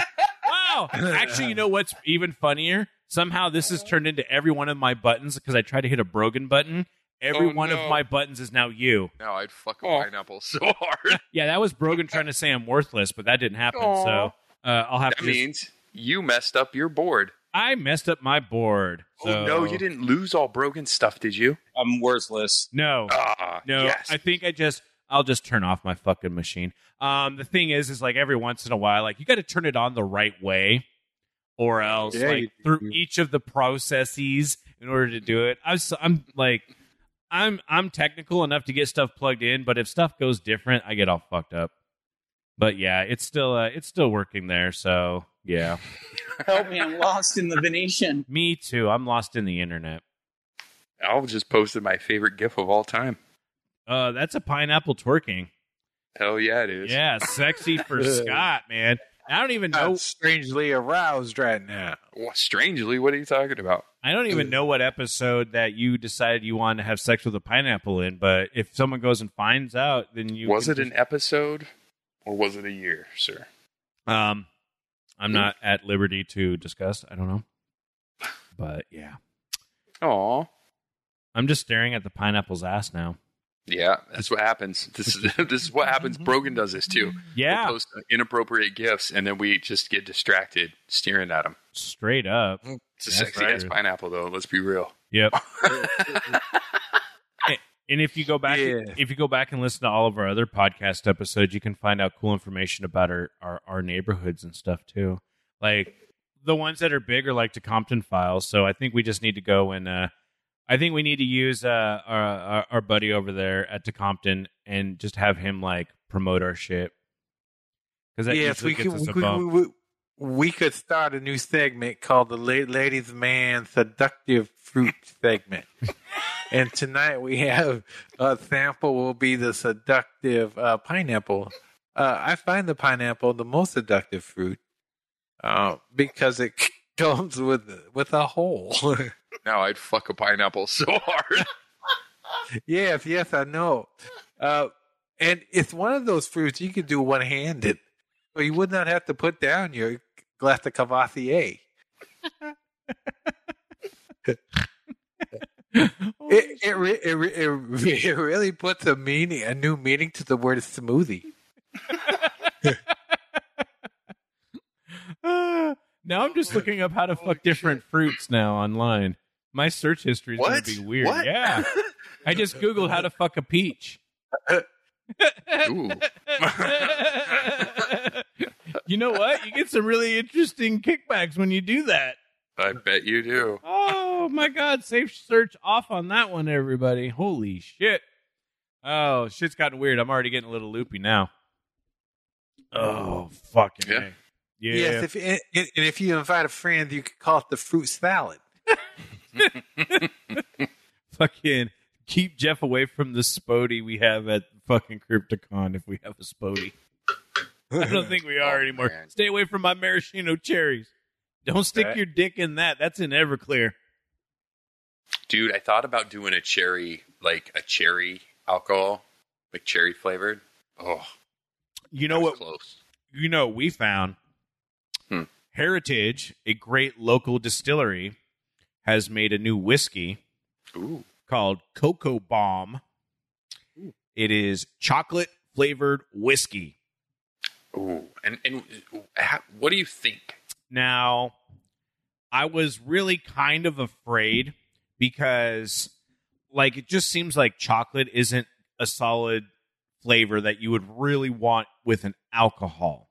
Wow. Actually, you know what's even funnier? Somehow this has turned into every one of my buttons because I tried to hit a Brogan button. Every Oh, one no. of my buttons is now you. now I'd fuck a Oh. pineapple so hard. *laughs* Yeah, that was Brogan trying to say I'm worthless, but that didn't happen. Aw. So uh, I'll have That to. just- means you messed up your board. I messed up my board. Oh no, you didn't lose all broken stuff, did you? I'm worthless. No. Ah, No, yes. I think I just I'll just turn off my fucking machine. Um, the thing is, is like every once in a while, like you got to turn it on the right way, or else Yeah, like you through do. each of the processes in order to do it. I was, I'm like, I'm I'm technical enough to get stuff plugged in, but if stuff goes different, I get all fucked up. But yeah, it's still uh, it's still working there. So yeah, *laughs* Help me, I'm lost in the Venetian. *laughs* me too. I'm lost in the internet. Al just posted my favorite GIF of all time. Uh, that's a pineapple twerking. Hell yeah, it is. Yeah, sexy for *laughs* Scott, man. I don't even know. I'm strangely aroused right now. Well, strangely, what are you talking about? I don't even know what episode that you decided you wanted to have sex with a pineapple in, but if someone goes and finds out, then you was can it an episode or was it a year, sir? um I'm not at liberty to discuss. I don't know. But yeah. Aw. I'm just staring at the pineapple's ass now. Yeah, that's what happens. This is *laughs* this is what happens. Brogan does this too. Yeah. He'll post inappropriate gifts, and then we just get distracted staring at them. Straight up. It's a That's sexy right. ass pineapple, though. Let's be real. Yep. *laughs* And if you go back, Yeah. if you go back and listen to all of our other podcast episodes, you can find out cool information about our, our, our neighborhoods and stuff too. Like the ones that are big are like the Compton Files. So I think we just need to go and uh, I think we need to use uh, our, our buddy over there at Compton and just have him like promote our shit. Because that yes, we could. We could, we, we- could start a new segment called the La- Ladies Man Seductive Fruit segment. *laughs* and tonight we have a sample will be the seductive uh, pineapple. Uh, I find the pineapple the most seductive fruit uh, because it *laughs* comes with with a hole. *laughs* Now I'd fuck a pineapple so *laughs* hard. yes, yes, I know. Uh, and it's one of those fruits you could do one handed, so you would not have to put down your glass of Courvoisier. *laughs* It it, re- it, re- it, re- *laughs* it really puts a meaning, a new meaning to the word smoothie. Now I'm just looking up how to fuck different fruits now online. My search history is going to be weird. What? Yeah. *laughs* I just Googled how to fuck a peach. Ooh. *laughs* you know what? You get some really interesting kickbacks when you do that. I bet you do. Oh my god, safe search off on that one, everybody. Holy shit. Oh, shit's gotten weird. I'm already getting a little loopy now. Oh, fucking Yeah. A. Yeah. Yes, if and, and if you invite a friend, you could call it the fruit salad. *laughs* *laughs* fucking keep Jeff away from the Spody we have at fucking Crypticon if we have a Spody. I don't think we are Oh, anymore. man. *laughs* Stay away from my maraschino cherries. Don't stick Right. your dick in that. That's in Everclear. Dude, I thought about doing a cherry, like a cherry alcohol, like cherry flavored. Oh, You know what? Close. You know we found. Hmm. Heritage, a great local distillery, has made a new whiskey Ooh. called Cocoa Bomb. It is chocolate flavored whiskey. Ooh. And and uh, how, what do you think? Now, I was really kind of afraid because, like, it just seems like chocolate isn't a solid flavor that you would really want with an alcohol.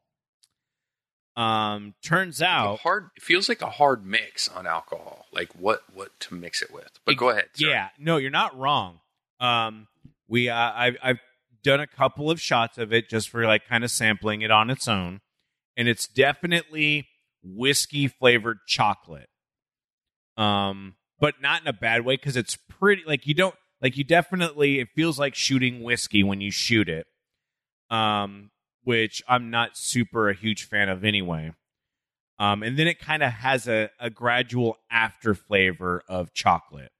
Um, turns out, hard. It feels like a hard mix on alcohol. Like what what to mix it with. But go ahead. yeah, no, you're not wrong. Um, we, uh, I've, I've done a couple of shots of it just for like kind of sampling it on its own, and it's definitely whiskey flavored chocolate. Um, but not in a bad way because it's pretty like you don't like you definitely it feels like shooting whiskey when you shoot it. Um, which I'm not super a huge fan of anyway. Um, and then it kind of has a, a gradual after flavor of chocolate.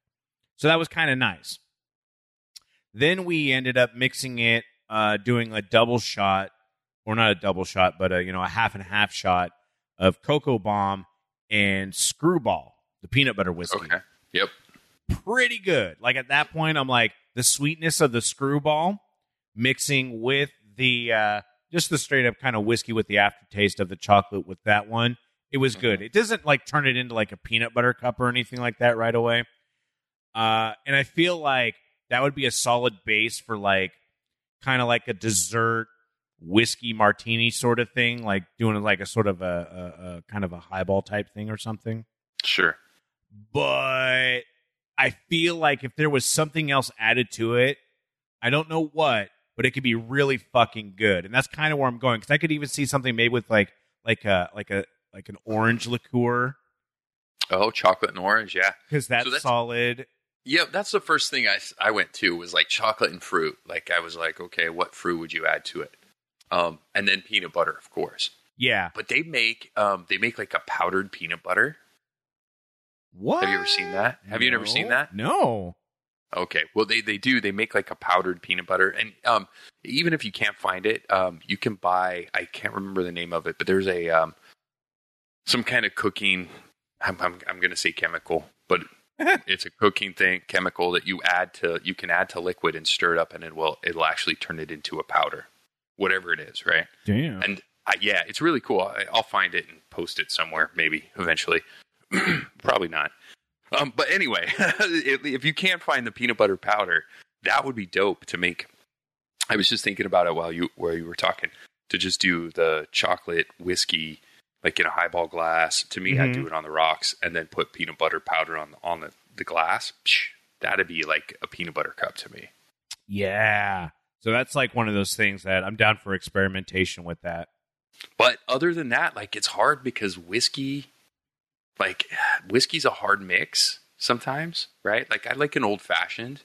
So that was kind of nice. Then we ended up mixing it, uh, doing a double shot, or not a double shot, but a you know a half and half shot of Cocoa Bomb and Screwball, the peanut butter whiskey. Okay. Yep. Pretty good. Like at that point, I'm like the sweetness of the Screwball mixing with the uh, just the straight up kind of whiskey with the aftertaste of the chocolate with that one. It was good. It doesn't like turn it into like a peanut butter cup or anything like that right away. Uh, and I feel like that would be a solid base for like kind of like a dessert whiskey martini sort of thing, like doing like a sort of a, a, a kind of a highball type thing or something. Sure. But I feel like if there was something else added to it, I don't know what, but it could be really fucking good. And that's kind of where I'm going because I could even see something made with like like a like a like an orange liqueur Oh, chocolate and orange. Yeah. because that's, So that's- solid. Yep, that's the first thing I, I went to was like chocolate and fruit. Like I was like, okay, what fruit would you add to it? Um, and then peanut butter, of course. Yeah. But they make um, they make like a powdered peanut butter. What? Have you ever seen that? Have you never seen that? No. Okay, well they they do. They make like a powdered peanut butter, and um, even if you can't find it, um, you can buy. I can't remember the name of it, but there's a um, some kind of cooking. I'm I'm, I'm going to say chemical, but *laughs* it's a cooking thing, chemical that you add to you can add to liquid and stir it up, and it will it'll actually turn it into a powder, whatever it is, right? Damn. And I, yeah, it's really cool. I, I'll find it and post it somewhere, maybe eventually. *clears throat* Probably not. Um, but anyway, *laughs* if, if you can't find the peanut butter powder, that would be dope to make. I was just thinking about it while you while you were talking to just do the chocolate whiskey like in a highball glass. To me, I'd Mhm. do it on the rocks and then put peanut butter powder on on the, the glass. Psh, that'd be like a peanut butter cup to me. Yeah. So that's like one of those things that I'm down for experimentation with that. But other than that, like it's hard because whiskey, like whiskey's a hard mix sometimes, right? Like I like an old fashioned,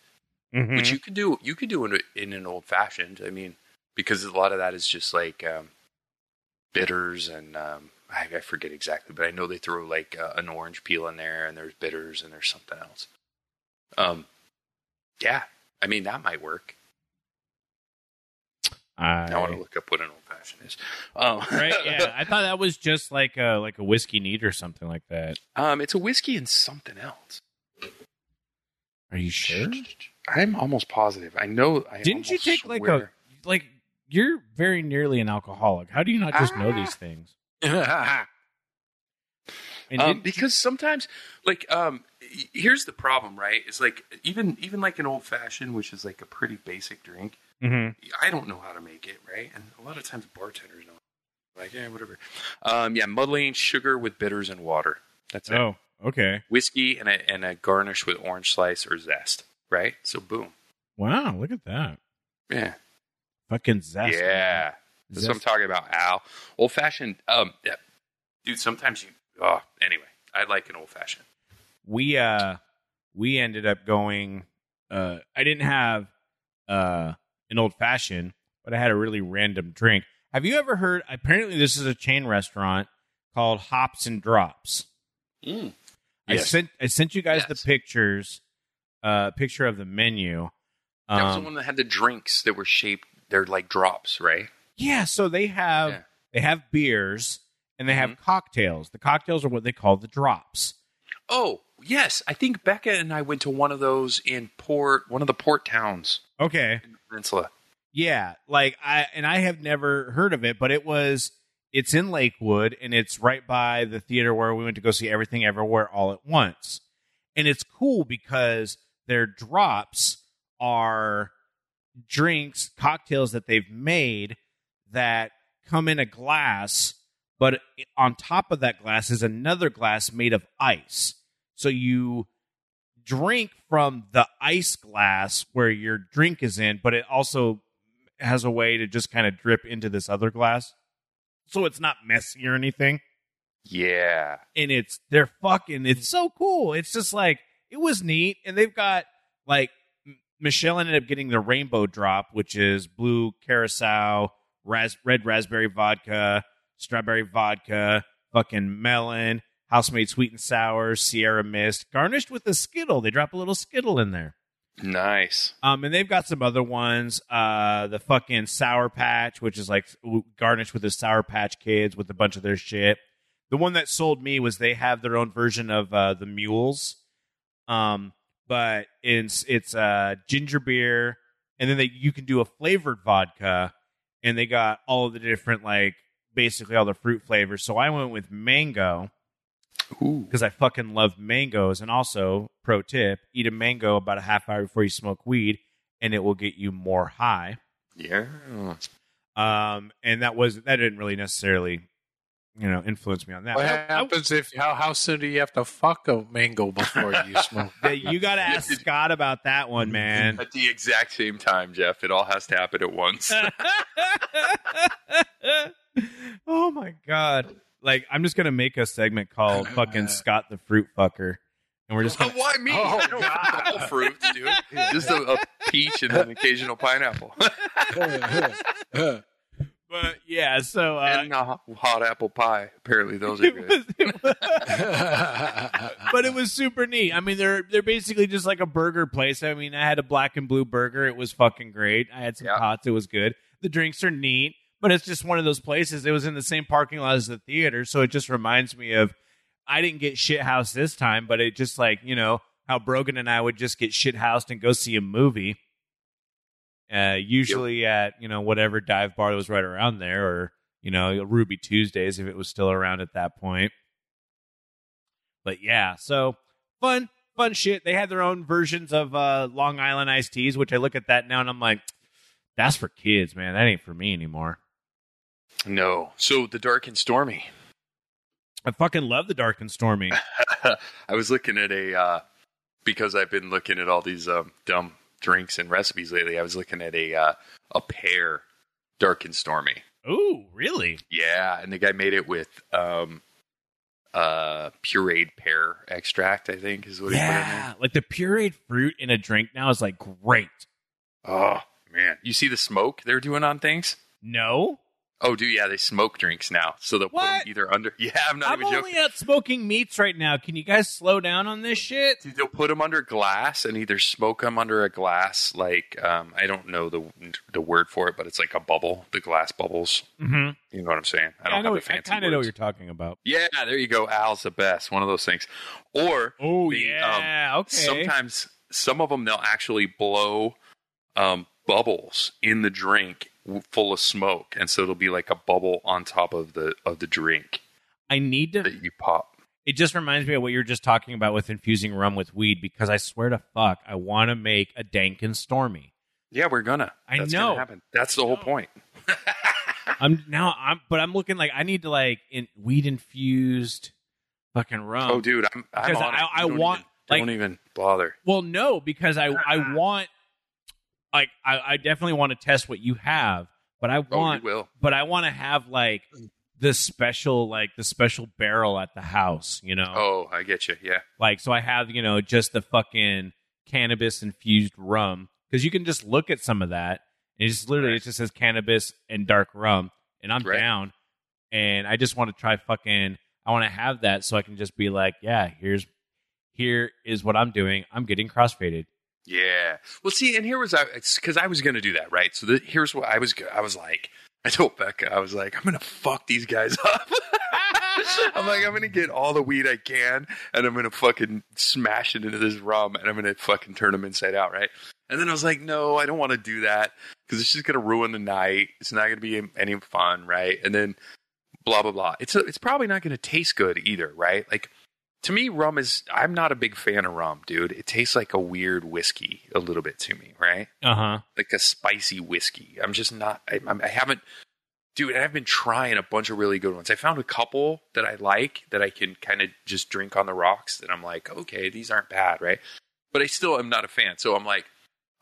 Mm-hmm. which you could do. You could do in, in an old fashioned. I mean, because a lot of that is just like um, bitters and um, I, I forget exactly, but I know they throw like uh, an orange peel in there, and there's bitters and there's something else. Um, yeah, I mean that might work. I want to look up what an old fashioned is. Um, *laughs* right? Yeah. *laughs* I thought that was just like a like a whiskey neat or something like that. Um, it's a whiskey and something else. Are you sure? I'm almost positive. I know. I Didn't you take like a like you're very nearly an alcoholic. How do you not just know Ah. these things? *laughs* Um, because sometimes like um here's the problem right it's like even even like an old fashioned which is like a pretty basic drink Mhm. i don't know how to make it right? And a lot of times bartenders know like yeah whatever. Um yeah muddling sugar with bitters and water. That's it. Oh, okay. whiskey and a, and a garnish with orange slice or zest right? So boom. Wow, look at that. yeah. Fucking zest. yeah. that's what i'm talking about al. Old fashioned um yeah. dude sometimes you oh anyway i like an old fashioned we uh we ended up going uh I didn't have uh an old fashioned, but I had a really random drink. Have you ever heard apparently this is a chain restaurant called Hops and Drops. I Yes. sent I sent you guys Yes. the pictures uh picture of the menu. That was the Um, one that had the drinks that were shaped. They're like drops, right? yeah, so they have Yeah. they have beers and they have Mm-hmm. cocktails. The cocktails are what they call the drops. Oh, yes. I think Becca and I went to one of those in Port, one of the port towns Okay. in the peninsula. Yeah, like I and I have never heard of it, but it was it's in Lakewood and it's right by the theater where we went to go see Everything Everywhere All at Once. And it's cool because their drops are drinks, cocktails that they've made that come in a glass, but on top of that glass is another glass made of ice. So you drink from the ice glass where your drink is in, but it also has a way to just kind of drip into this other glass. So it's not messy or anything. Yeah. And it's they're fucking it's so cool. It's just like it was neat and they've got like Michelle ended up getting the rainbow drop, which is blue curacao, ras- red raspberry vodka, strawberry vodka, fucking melon, house made sweet and sour, Sierra Mist, garnished with a Skittle. They drop a little Skittle in there. Nice. Um, and they've got some other ones. Uh, the fucking Sour Patch, which is like garnished with the Sour Patch Kids with a bunch of their shit. The one that sold me was they have their own version of uh, the mules. Um, but it's it's uh ginger beer, and then they you can do a flavored vodka, and they got all of the different like basically all the fruit flavors. So I went with mango. Because I fucking love mangoes. And also, pro tip: eat a mango about a half hour before you smoke weed, and it will get you more high. Yeah. Um, and that was that didn't really necessarily, you know, influence me on that. What I- I- happens if how how soon do you have to fuck a mango before you *laughs* smoke? that- you got to ask Scott about that one, man. At the exact same time, Jeff. It all has to happen at once. *laughs* oh my god! Like I'm just gonna make a segment called "Fucking Scott the Fruit Fucker," and we're just gonna *laughs* Why me? Oh, *laughs* I don't want all fruits, dude. *laughs* Just a, a peach and an occasional pineapple. But yeah, so uh, and a hot apple pie. Apparently, those are it good. was, it was- but it was super neat. I mean, they're they're basically just like a burger place. I mean, I had a black and blue burger. It was fucking great. I had some Yeah. tots. It was good. The drinks are neat, but it's just one of those places. It was in the same parking lot as the theater, so it just reminds me of. I didn't get shit housed this time, but it just like you know how Brogan and I would just get shit housed and go see a movie. Uh, usually at you know whatever dive bar that was right around there, or you know Ruby Tuesdays if it was still around at that point. But yeah, so fun, fun shit. They had their own versions of uh, Long Island iced teas, which I look at that now and I'm like, that's for kids, man. That ain't for me anymore. No. So the dark and stormy. I fucking love the dark and stormy. *laughs* I was looking at a uh, because I've been looking at all these um, dumb drinks and recipes lately. I was looking at a uh, a pear dark and stormy. Ooh, really? Yeah, and the guy made it with um, uh, pureed pear extract. I think is what he put in there. Yeah, like the pureed fruit in a drink now is like great. Oh man, you see the smoke they're doing on things? No, Oh, do yeah, they smoke drinks now, so they'll put them either under. *laughs* Yeah, I'm not I'm even only joking. out smoking meats right now. Can you guys slow down on this shit? They'll put them under glass and either smoke them under a glass, like um, I don't know the the word for it, but it's like a bubble, the glass bubbles. Mm-hmm. You know what I'm saying? I I, don't know. have the I kind of know what you're talking about. Yeah, there you go. Al's the best. One of those things. Or Oh The, yeah, okay. sometimes some of them they'll actually blow um, bubbles in the drink full of smoke, and so it'll be like a bubble on top of the of the drink I need to that you pop. it just reminds me of what you were just talking about with infusing rum with weed because I swear to fuck, I want to make a dank and stormy. Yeah, we're gonna. I That's know. Gonna happen. That's the whole point. *laughs* *laughs* I'm now I'm but I'm looking like I need to like in weed infused fucking rum. oh, dude, I'm. I'm because on it. I- I Don't want, even- like- don't even bother. Well, no, because I I *laughs* want like I, I definitely want to test what you have, but I Oh, want will. but I want to have like the special like the special barrel at the house, you know. Oh, I get you. Yeah. Like so I have, you know, just the fucking cannabis infused rum cuz you can just look at some of that and it's just literally Right. it just says cannabis and dark rum and I'm Right. down and I just want to try fucking I want to have that so I can just be like, yeah, here's here is what I'm doing. I'm getting crossfaded. Yeah. Well, see, and here was I because I was going to do that, right? So the, here's what I was. I was like, I told Becca, I was like, I'm going to fuck these guys up. *laughs* I'm like, I'm going to get all the weed I can, and I'm going to fucking smash it into this rum, and I'm going to fucking turn them inside out, right? And then I was like, no, I don't want to do that because it's just going to ruin the night. It's not going to be any fun, right? And then blah blah blah. It's it's probably not going to taste good either, right? Like to me, rum is. I'm not a big fan of rum, dude. It tastes like a weird whiskey a little bit to me, right? Uh-huh. Like a spicy whiskey. I'm just not. I, I'm- I haven't, dude. I've been trying a bunch of really good ones. I found a couple that I like that I can kind of just drink on the rocks. That I'm like, okay, these aren't bad, right? But I still am not a fan. So I'm like,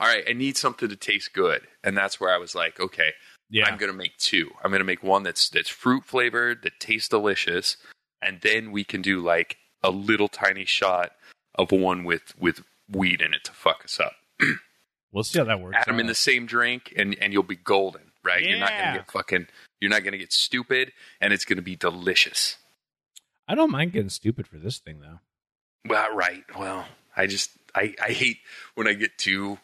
all right, I need something to taste good, and that's where I was like, okay, Yeah. I'm gonna make two. I'm gonna make one that's that's fruit flavored, that tastes delicious, and then we can do like a little tiny shot of one with with weed in it to fuck us up. *clears throat* we'll see how that works. Add them in the same drink, and and you'll be golden, right? You're not gonna get fucking. You're not gonna get stupid, and it's gonna be delicious. I don't mind getting stupid for this thing though. Well, right. Well, I just I I hate when I get too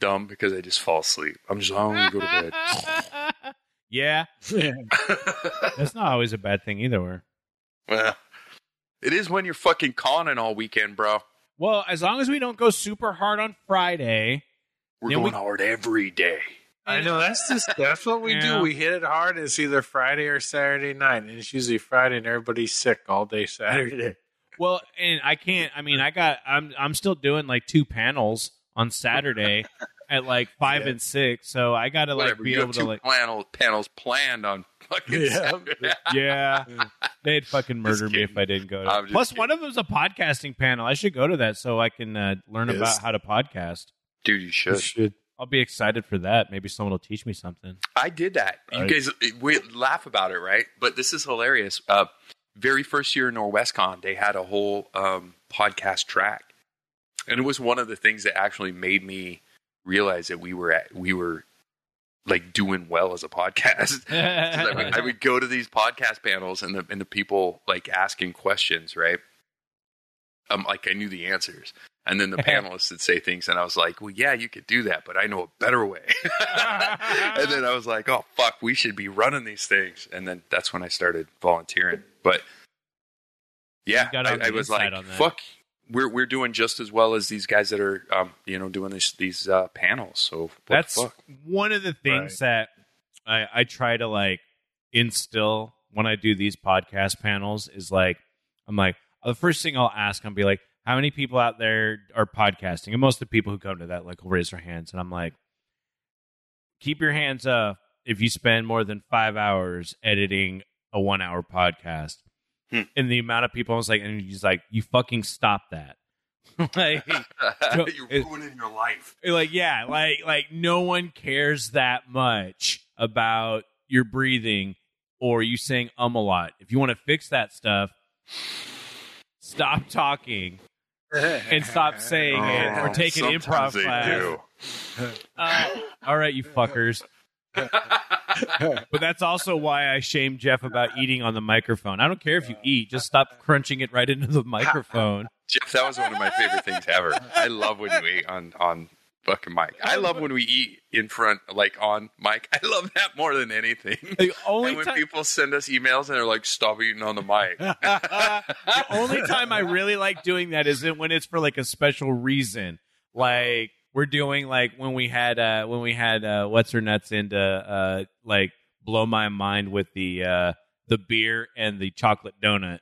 dumb because I just fall asleep. I'm just I'm gonna go to bed. *laughs* yeah, *laughs* that's not always a bad thing either. Where well, it is when you're fucking conning all weekend, bro. well, as long as we don't go super hard on Friday, We're going we- hard every day. I know that's just that's what we Yeah. do. We hit it hard. It's either Friday or Saturday night, and it's usually Friday, and everybody's sick all day Saturday. well, and I can't. I mean, I got. I'm I'm still doing like two panels on Saturday *laughs* at like five Yeah. and six, so I got to like be you able have to two like. panel, panels planned on fucking Yeah. *laughs* Yeah, *laughs* they'd fucking murder me if. I didn't go. To I'm just Plus, one of them's a podcasting panel. I should go to that so I can uh, learn Yes. about how to podcast. Dude, you You should. should. I'll be excited for that. Maybe someone will teach me something. I did that. You Right. guys we laugh about it, right? But this is hilarious. Uh, very first year in Norwescon, they had a whole um, podcast track, and it was one of the things that actually made me realize that we were at we were like doing well as a podcast. *laughs* I, would, I would go to these podcast panels and the and the people like asking questions, right? Um, like I knew the answers, and then the *laughs* panelists would say things, and I was like, "Well, yeah, you could do that, but I know a better way." *laughs* and then I was like, "Oh fuck, we should be running these things," and then that's when I started volunteering. But yeah, You got on I, I was like. "Fuck." We're we're doing just as well as these guys that are um you know doing these these uh, panels. So what the That's fuck? one of the things that I, I try to like instill when I do these podcast panels is like I'm like the first thing I'll ask I'll be like how many people out there are podcasting and most of the people who come to that like will raise their hands and I'm like keep your hands up if you spend more than five hours editing a one hour podcast Hmm. and the amount of people I was like and he's like you fucking stop that *laughs* like *laughs* You're it- ruining your life. like yeah like like no one cares that much about your breathing or you saying um a lot if you want to fix that stuff stop talking and stop *laughs* saying it or take an improv class. Uh, all right you fuckers but that's also why I shame Jeff about eating on the microphone. I don't care if you eat, just stop crunching it right into the microphone. *laughs* Jeff, that was one of my favorite things ever. I love when you eat on on fucking mic. I love when we eat in front, like on mic. I love that more than anything. The only and when time people send us emails and they're like, "Stop eating on the mic." *laughs* the only time I really like doing that is when it's for like a special reason. Like we're doing like when we had uh when we had uh what's her nuts into uh like blow my mind with the uh the beer and the chocolate donut.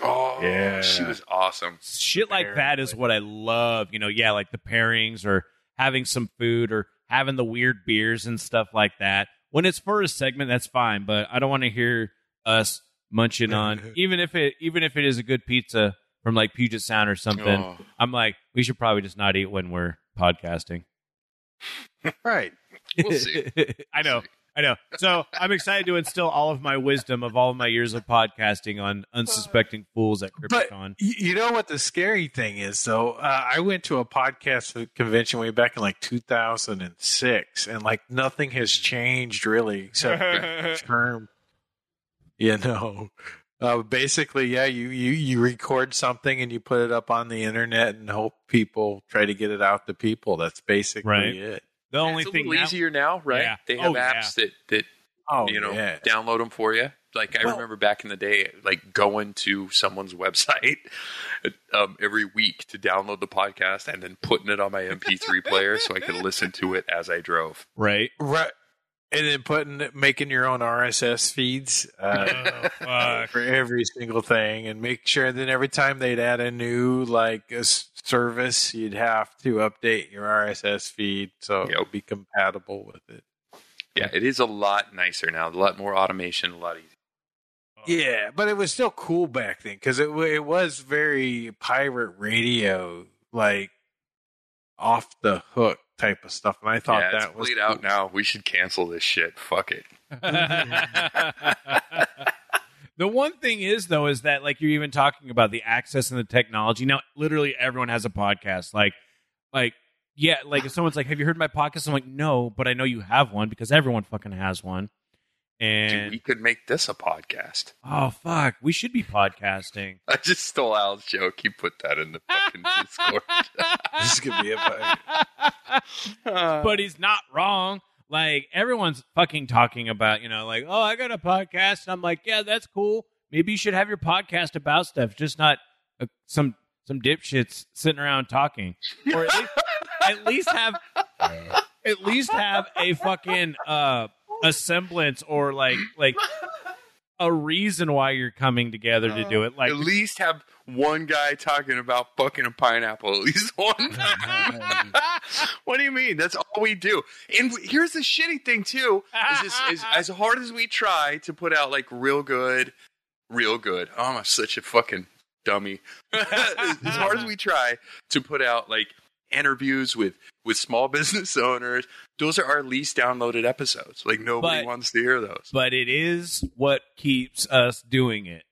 Oh, Yeah. she was awesome. Shit like that is what I love. You know, yeah, like the pairings or having some food or having the weird beers and stuff like that. When it's for a segment, that's fine, but I don't want to hear us munching on *laughs* even if it even if it is a good pizza from like Puget Sound or something. Oh. I'm like, we should probably just not eat when we're podcasting. *laughs* Right. We'll see. *laughs* I know. I know. So I'm excited to instill all of my wisdom of all of my years of podcasting on unsuspecting fools at Crypticon. you know what the scary thing is, though? Uh, I went to a podcast convention way back in like 2006, and like nothing has changed really except the *laughs* term. You know, uh, basically, yeah, you, you you record something and you put it up on the internet and hope people try to get it out to people. That's basically Right. it. the only it's a thing little now, easier now, right? Yeah. They have Oh, yeah. apps that that Oh, you know yeah. download them for you. Like I Well- remember back in the day, like going to someone's *laughs* website um, every week to download the podcast and then putting it on my MP3 player so I could listen to it as I drove. right? Right. And then putting making your own RSS feeds. Uh, Oh, for every single thing and make sure that every time they'd add a new like a service you'd have to update your rss feed so it Yep. would be compatible with it Yeah, it is a lot nicer now. A lot more automation, a lot easier. yeah but it was still cool back then because it, it was very pirate radio like off the hook type of stuff and i thought yeah, that it's was played out now. We should cancel this shit. Fuck it. *laughs* the one thing is though is that like you're even talking about the access and the technology now literally everyone has a podcast like like yeah like if someone's like have you heard my podcast i'm like no but i know you have one because everyone fucking has one Dude, and we could make this a podcast. oh fuck we should be podcasting *laughs* I just stole Al's joke. He put that in the fucking Discord. *laughs* this could be a *laughs* but he's not wrong. Like everyone's fucking talking about, you know, like, oh, I got a podcast. And I'm like, yeah, that's cool. Maybe you should have your podcast about stuff, just not uh, some some dipshits sitting around talking, or at least, at least have at least have a fucking uh a semblance or like like a reason why you're coming together to do it. Like At least have one guy talking about fucking a pineapple. At least one. *laughs* *laughs* what do you mean? That's all we do. And here's the shitty thing too: is, this, is *laughs* as hard as we try to put out like real good, real good. Oh, I'm such a fucking dummy. as hard as we try to put out like interviews with with small *laughs* business owners, those are our least downloaded episodes. Like nobody But- wants to hear those. but it is what keeps us doing it.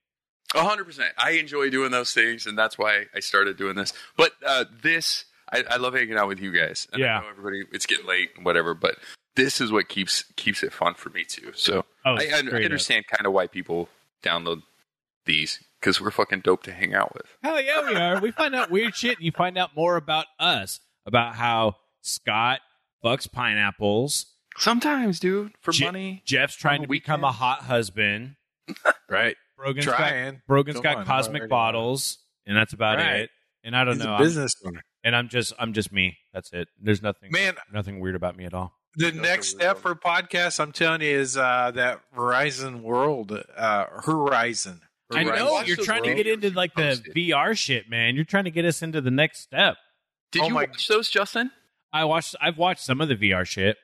A hundred percent. I enjoy doing those things, and that's why I started doing this. But uh, this, I, I love hanging out with you guys. And Yeah. I know everybody, it's getting late and whatever, but this is what keeps keeps it fun for me too. So Oh, I, I up. understand kind of why people download these because we're fucking dope to hang out with. Hell yeah, we are. We find out weird shit, and you find out more about us, about how Scott fucks pineapples. Sometimes, dude, for Je- money. Jeff's trying to the become a hot husband. *laughs* right Brogan's got, trying Brogan's Come got on, cosmic already- bottles, and that's about Right. it. And I don't He's know. a I'm- business owner and I'm just I'm just me. That's it. There's nothing man nothing weird about me at all. the next step for podcasts i'm telling you is uh that verizon world uh horizon I Right. know Watch you're trying to get into like the posted. VR shit, man. You're trying to get us into the next step. Did Oh you my- watch those, Justin? I watched. I've watched some of the VR shit.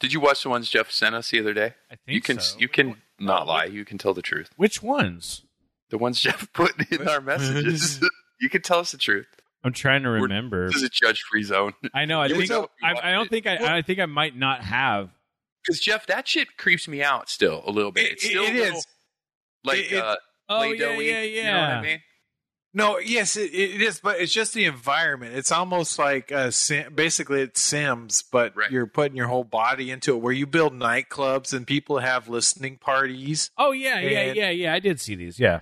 Did you watch the ones Jeff sent us the other day? I think You can so. you can not lie. You can tell the truth. Which ones? The ones Jeff *laughs* put in our messages. *laughs* you can tell us the truth. I'm trying to We're- remember. This is a judge-free zone. *laughs* I know. I You think. I, I don't think. I, I think I might not have. Because Jeff, that shit creeps me out still a little bit. It- it's still it a little, is. like It- it- uh, Oh yeah, yeah, yeah. You know what I mean? No, yes, it, it is, but it's just the environment. It's almost like uh, sim, basically it's Sims, but Right. you're putting your whole body into it. Where you build nightclubs and people have listening parties. Oh yeah, yeah, yeah, yeah. I did see these. Yeah.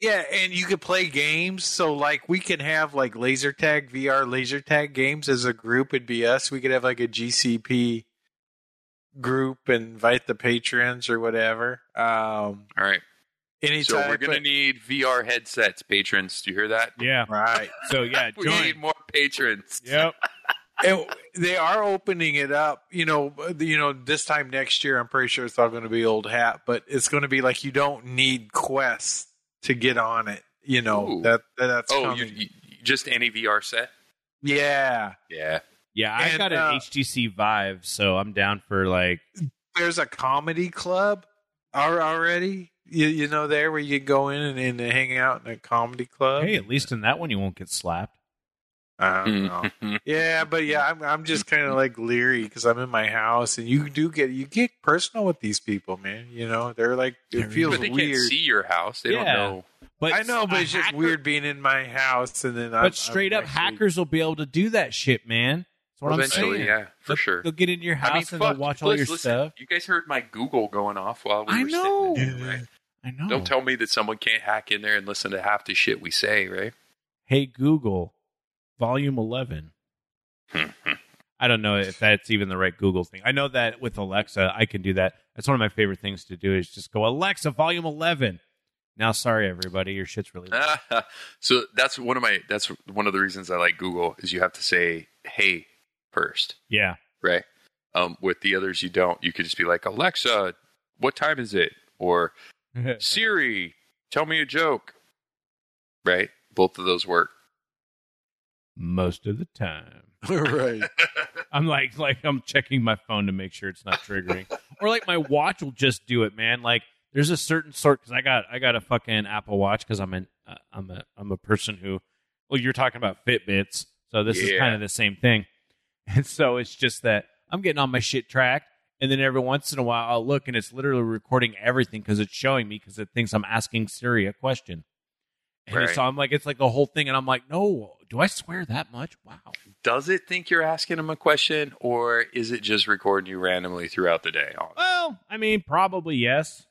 Yeah, and you could play games. So like we can have like laser tag VR laser tag games as a group. It'd be us. We could have like a GCP group and invite the patrons or whatever. Um, All right. Anytime. So we're gonna but- need VR headsets, patrons. Do you hear that? Yeah. right. So yeah, *laughs* We join. need more patrons. Yep. *laughs* and they are opening it up. You know, you know, this time next year, I'm pretty sure it's all going to be old hat, but it's going to be like you don't need quests to get on it. You know Ooh. that, that that's Oh, you, coming. you, just any VR set? yeah, Yeah. Yeah, I And, got an uh, HTC Vive, so I'm down for like. there's a comedy club al- already. You, you know there where you go in and, and hang out in a comedy club. Hey, at least in that one you won't get slapped. I don't know. *laughs* Yeah, but yeah, I'm I'm just kind of like leery because I'm in my house, and you do get you get personal with these people, man. You know, they're like it They're- feels but they weird. can't see your house. They Yeah. don't know. But I know, but it's just hacker- weird being in my house, and then I'm, But straight I'm up, actually- hackers will be able to do that shit, man. That's what I'm Eventually, saying. yeah, for They'll- sure. They'll get into your house I mean, and fuck, they'll watch all let's your listen. stuff. You guys heard my Google going off while we I were know. sitting there, right? I know. Don't tell me that someone can't hack in there and listen to half the shit we say, right? Hey Google, Volume 11. *laughs* I don't know if that's even the right Google thing. I know that with Alexa, I can do that. That's one of my favorite things to do is just go Alexa, Volume 11. Now, sorry everybody, your shit's really. *laughs* so that's one of my that's one of the reasons I like Google is you have to say hey first, yeah. right? Um, with the others you don't. You could just be like Alexa, what time is it? Or *laughs* Siri, tell me a joke. Right? Both of those work. Most of the time. *laughs* right. *laughs* I'm like like I'm checking my phone to make sure it's not triggering. or like my watch will just do it, man. Like there's a certain sort cuz I got I got a fucking Apple Watch cuz I'm an uh, I'm a I'm a person who well you're talking about Fitbits. So this is kind of the same thing. And so it's just that I'm getting all my shit tracked and then every once in a while I'll look and it's literally recording everything cuz it's showing me cuz it thinks I'm asking Siri a question. And Right. so I'm like it's like the whole thing and I'm like, "No, do I swear that much? Wow." Does it think you're asking him a question or is it just recording you randomly throughout the day? Well, I mean, probably yes.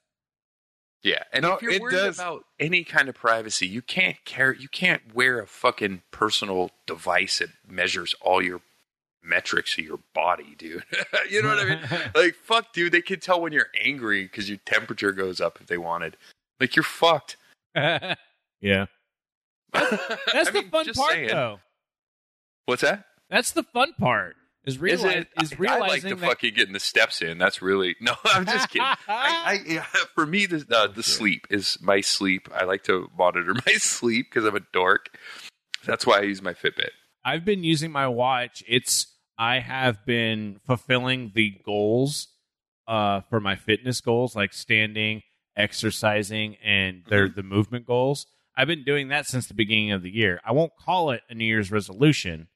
Yeah, and No, if you're it worried does- about any kind of privacy, you can't carry, you can't wear a fucking personal device that measures all your metrics of your body, dude. *laughs* you know what I mean? *laughs* Like, fuck, dude, they can tell when you're angry because your temperature goes up if they wanted. Like, you're fucked. *laughs* yeah. That's I the mean, fun part, saying. though. What's that? That's the fun part. Is Is realize it? is I- I, realizing like the that fucking getting the steps in. That's really no. I'm just kidding. I, I yeah, for me the uh, the sleep is my sleep. I like to monitor my sleep because I'm a dork. That's why I use my Fitbit. I've been using my watch. It's I have been fulfilling the goals uh for my fitness goals like standing, exercising and they're the movement goals. I've been doing that since the beginning of the year. I won't call it a New Year's resolution.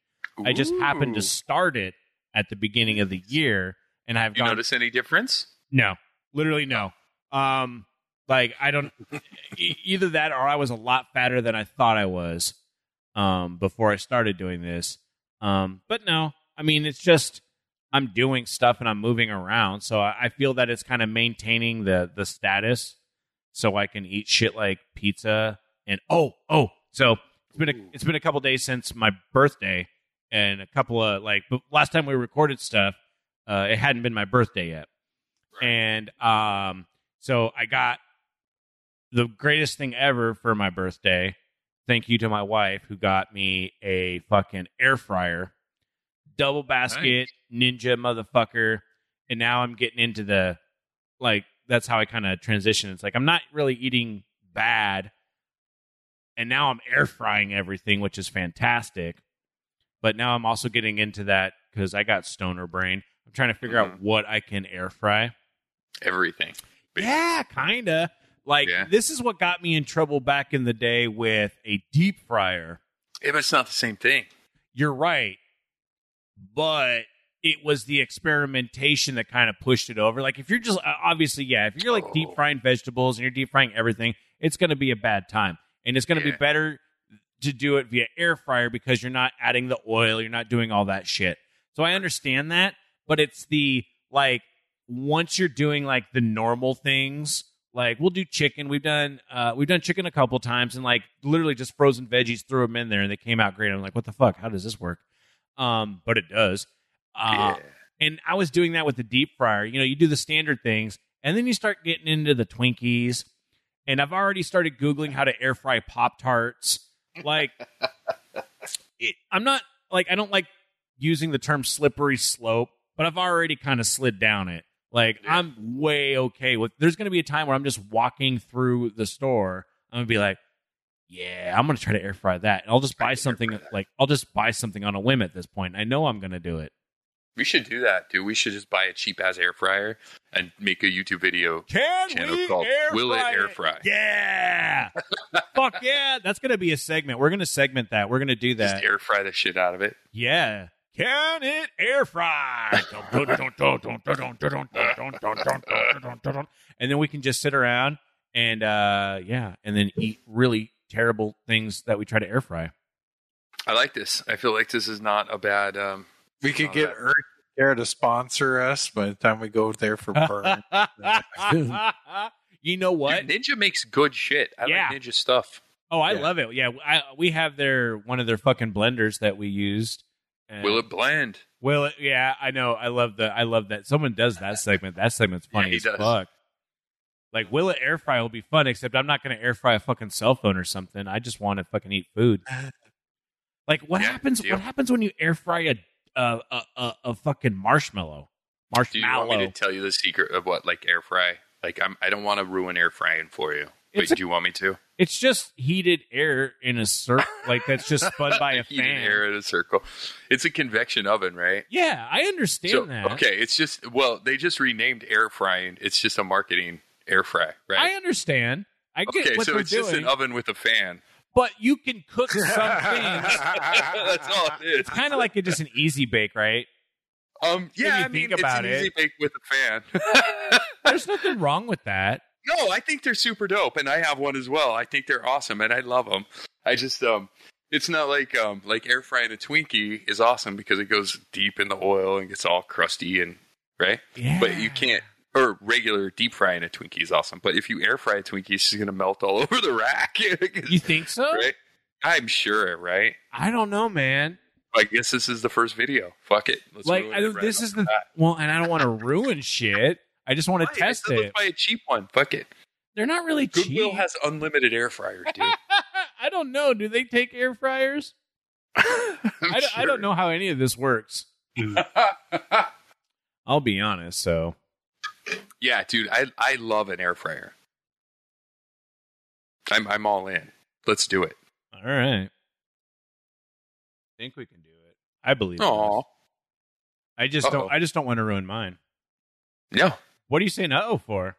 I just happened to start it at the beginning of the year and I've You gone notice any difference? No, literally no. Um, like I don't *laughs* either that or I was a lot fatter than I thought I was um before I started doing this. Um, but no, I mean it's just I'm doing stuff and I'm moving around, so I, I feel that it's kind of maintaining the the status, so I can eat shit like pizza and oh oh. So it's been a, it's been a couple days since my birthday, and a couple of like but last time we recorded stuff, uh, it hadn't been my birthday yet. And um so i got the greatest thing ever for my birthday. Thank you to my wife who got me a fucking air fryer double basket ninja motherfucker and now i'm getting into the like that's how i kind of transition it's like i'm not really eating bad and now i'm air frying everything which is fantastic but now i'm also getting into that because i got stoner brain i'm trying to figure out mm-hmm. what i can air fry Everything. yeah, kind of. Like Yeah. this is what got me in trouble back in the day with a deep fryer. Yeah, but it's not the same thing. You're right. But it was the experimentation that kind of pushed it over. Like if you're just uh, obviously, yeah, if you're like deep Oh. frying vegetables and you're deep frying everything, it's going to be a bad time. And it's going to Yeah. be better to do it via air fryer because you're not adding the oil, you're not doing all that shit. So I understand that, but it's the like once you're doing like the normal things, like we'll do chicken. We've done uh we've done chicken a couple times and like literally just frozen veggies threw them in there and they came out great. I'm like, what the fuck? How does this work? Um, but it does. Uh, yeah. and I was doing that with the deep fryer. You know, you do the standard things, and then you start getting into the Twinkies. And I've already started googling how to air fry Pop Tarts. Like, *laughs* it, I'm not like I don't like using the term slippery slope, but I've already kind of slid down it. Like, Yeah. I'm way okay with. There's going to be a time where I'm just walking through the store. I'm gonna be like, Yeah, I'm gonna try to air fry that. And I'll just buy something like I'll just buy something on a whim at this point. I know I'm gonna do it. We should do that, dude. We should just buy a cheap ass air fryer and make a YouTube video Can channel we called air Will It Air Fry? Yeah. Fuck yeah. That's gonna be a segment. We're gonna segment that. We're gonna do Just that. air fry the shit out of it. Yeah. Can it air fry? and then we can just sit around and uh yeah, and then eat really terrible things that we try to air fry. I like this. I feel like this is not a bad. Um, We could get that- Earth Care to sponsor us by the time we go there for burn. *laughs* you know what? dude, Ninja makes good shit. I Yeah. like Ninja stuff. Oh, I Yeah. love it. Yeah, I, we have their one of their fucking blenders that we used. And- Will it blend? Will it? Yeah, I know. I love the. I love that someone does that segment. That segment's Yeah, funny he as does. fuck. Like, will it air fry will be fun, except I'm not going to air fry a fucking cell phone or something. I just want to fucking eat food. *laughs* Like, what Yeah, happens? deal. What happens when you air fry a a a, a, a fucking marshmallow? Marshmallow. Do you want me to tell you the secret of what like air fry? Like I'm, I don't want to ruin air frying for you. But It's a- do you want me to? It's just heated air in a circle, like that's just spun by *laughs* a Heated fan. air in a circle. It's a convection oven, right? Yeah, I understand So, that. okay, it's just well, they just renamed air frying. It's just a marketing air fry, right? I understand. I get okay, what so they're it's doing, just an oven with a fan. but you can cook *laughs* some things. That's all it is. It's kind of like a, just an easy bake, right? Um, yeah, you I mean, it's an it. easy bake with a fan. *laughs* *laughs* There's nothing wrong with that. no, I think they're super dope, and I have one as well. I think they're awesome, and I love them. I just um, it's not like um, like air frying a Twinkie is awesome because it goes deep in the oil and gets all crusty and right. Yeah, But you can't. Or regular deep frying a Twinkie is awesome, but if you air fry a Twinkie, it's just gonna melt all *laughs* over the rack. *laughs* You think so? right? I'm sure, right? I don't know, man. I guess this is the first video. Fuck it. Let's like, I, it don't- right this is the bat. well, and I don't want to ruin shit. I just want to test Let's it. buy a cheap one. Fuck it. They're not really cheap. Goodwill has unlimited air fryers, dude. *laughs* I don't know. Do they take air fryers? I, don't- I sure. don't know how any of this works. I'll be honest. So Yeah, dude, I I love an air fryer. I'm I'm all in. Let's do it. all right, I think we can do it. I believe. in Aw. I just Uh-oh. don't. I just don't want to ruin mine. No. What are you saying? Uh oh for?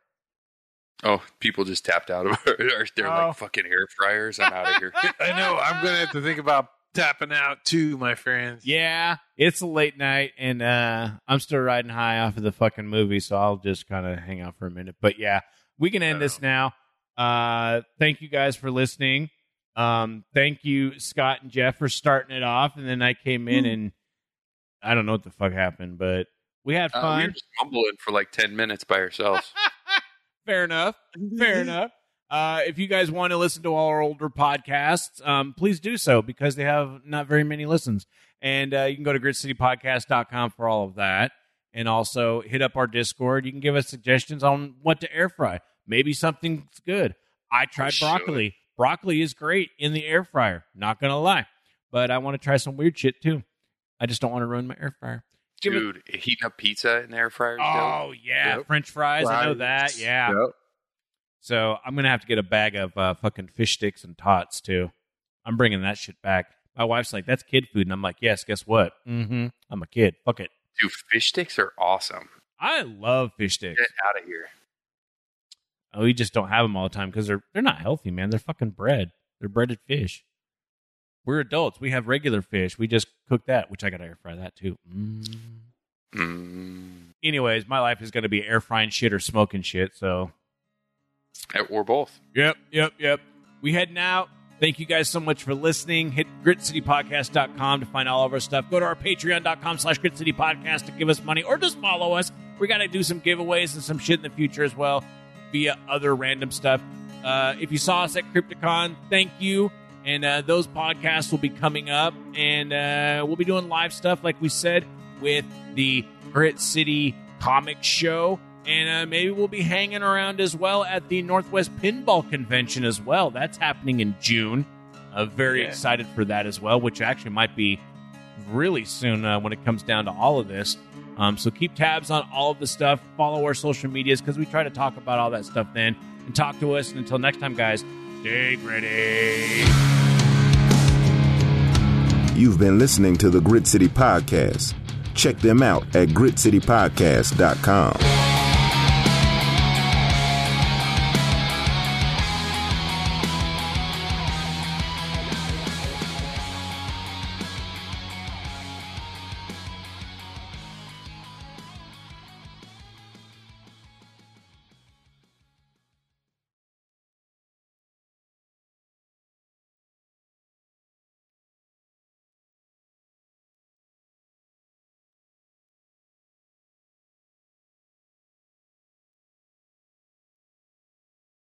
Oh, people just tapped out of *laughs* our they're Oh. like fucking air fryers. I'm out of here. *laughs* I know. I'm going to have to think about tapping out too, my friends. Yeah, it's a late night, and uh, I'm still riding high off of the fucking movie, so I'll just kind of hang out for a minute. But yeah, we can end this now. Uh, thank you guys for listening. Um, thank you, Scott and Jeff, for starting it off, and then I came in and I don't know what the fuck happened, but we had Uh, we fun. were just mumbling for like ten minutes by ourselves. *laughs* Fair enough. Fair *laughs* enough. Uh, if you guys want to listen to all our older podcasts, um, please do so because they have not very many listens. And uh, you can go to gritcitypodcast.com for all of that. And also hit up our Discord. You can give us suggestions on what to air fry. Maybe something's good. I tried should. broccoli. Broccoli is great in the air fryer. Not going to lie. But I want to try some weird shit too. I just don't want to ruin my air fryer. Give it- Dude, heating up pizza in the air fryer. is dope. Oh, yeah. Yep. French fries. I know that. Yeah. Yep. So I'm gonna have to get a bag of uh, fucking fish sticks and tots too. I'm bringing that shit back. My wife's like, "That's kid food," and I'm like, "Yes, guess what? Mm-hmm. I'm a kid. Fuck it. Dude, fish sticks are awesome. I love fish sticks. Get out of here. Oh, we just don't have them all the time because they're they're not healthy, man. They're fucking bread. They're breaded fish. We're adults. We have regular fish. We just cook that, which I gotta air fry that too. Mm. Mm. Anyways, my life is gonna be air frying shit or smoking shit. So Or both. Yep, yep, yep. We heading out. Thank you guys so much for listening. Hit gritcitypodcast.com to find all of our stuff. Go to our patreon.com slash gritcitypodcast to give us money or just follow us. We got to do some giveaways and some shit in the future as well via other random stuff. Uh, if you saw us at Crypticon, thank you. And uh, those podcasts will be coming up. And uh, we'll be doing live stuff, like we said, with the Grit City Comic Show. And uh, maybe we'll be hanging around as well at the Northwest Pinball Convention as well. That's happening in June. Uh, very Yeah. excited for that as well, which actually might be really soon uh, when it comes down to all of this. Um, so keep tabs on all of the stuff. Follow our social medias because we try to talk about all that stuff then. And talk to us. And until next time, guys, Stay gritty. You've been listening to the Grit City Podcast. Check them out at gritcitypodcast.com.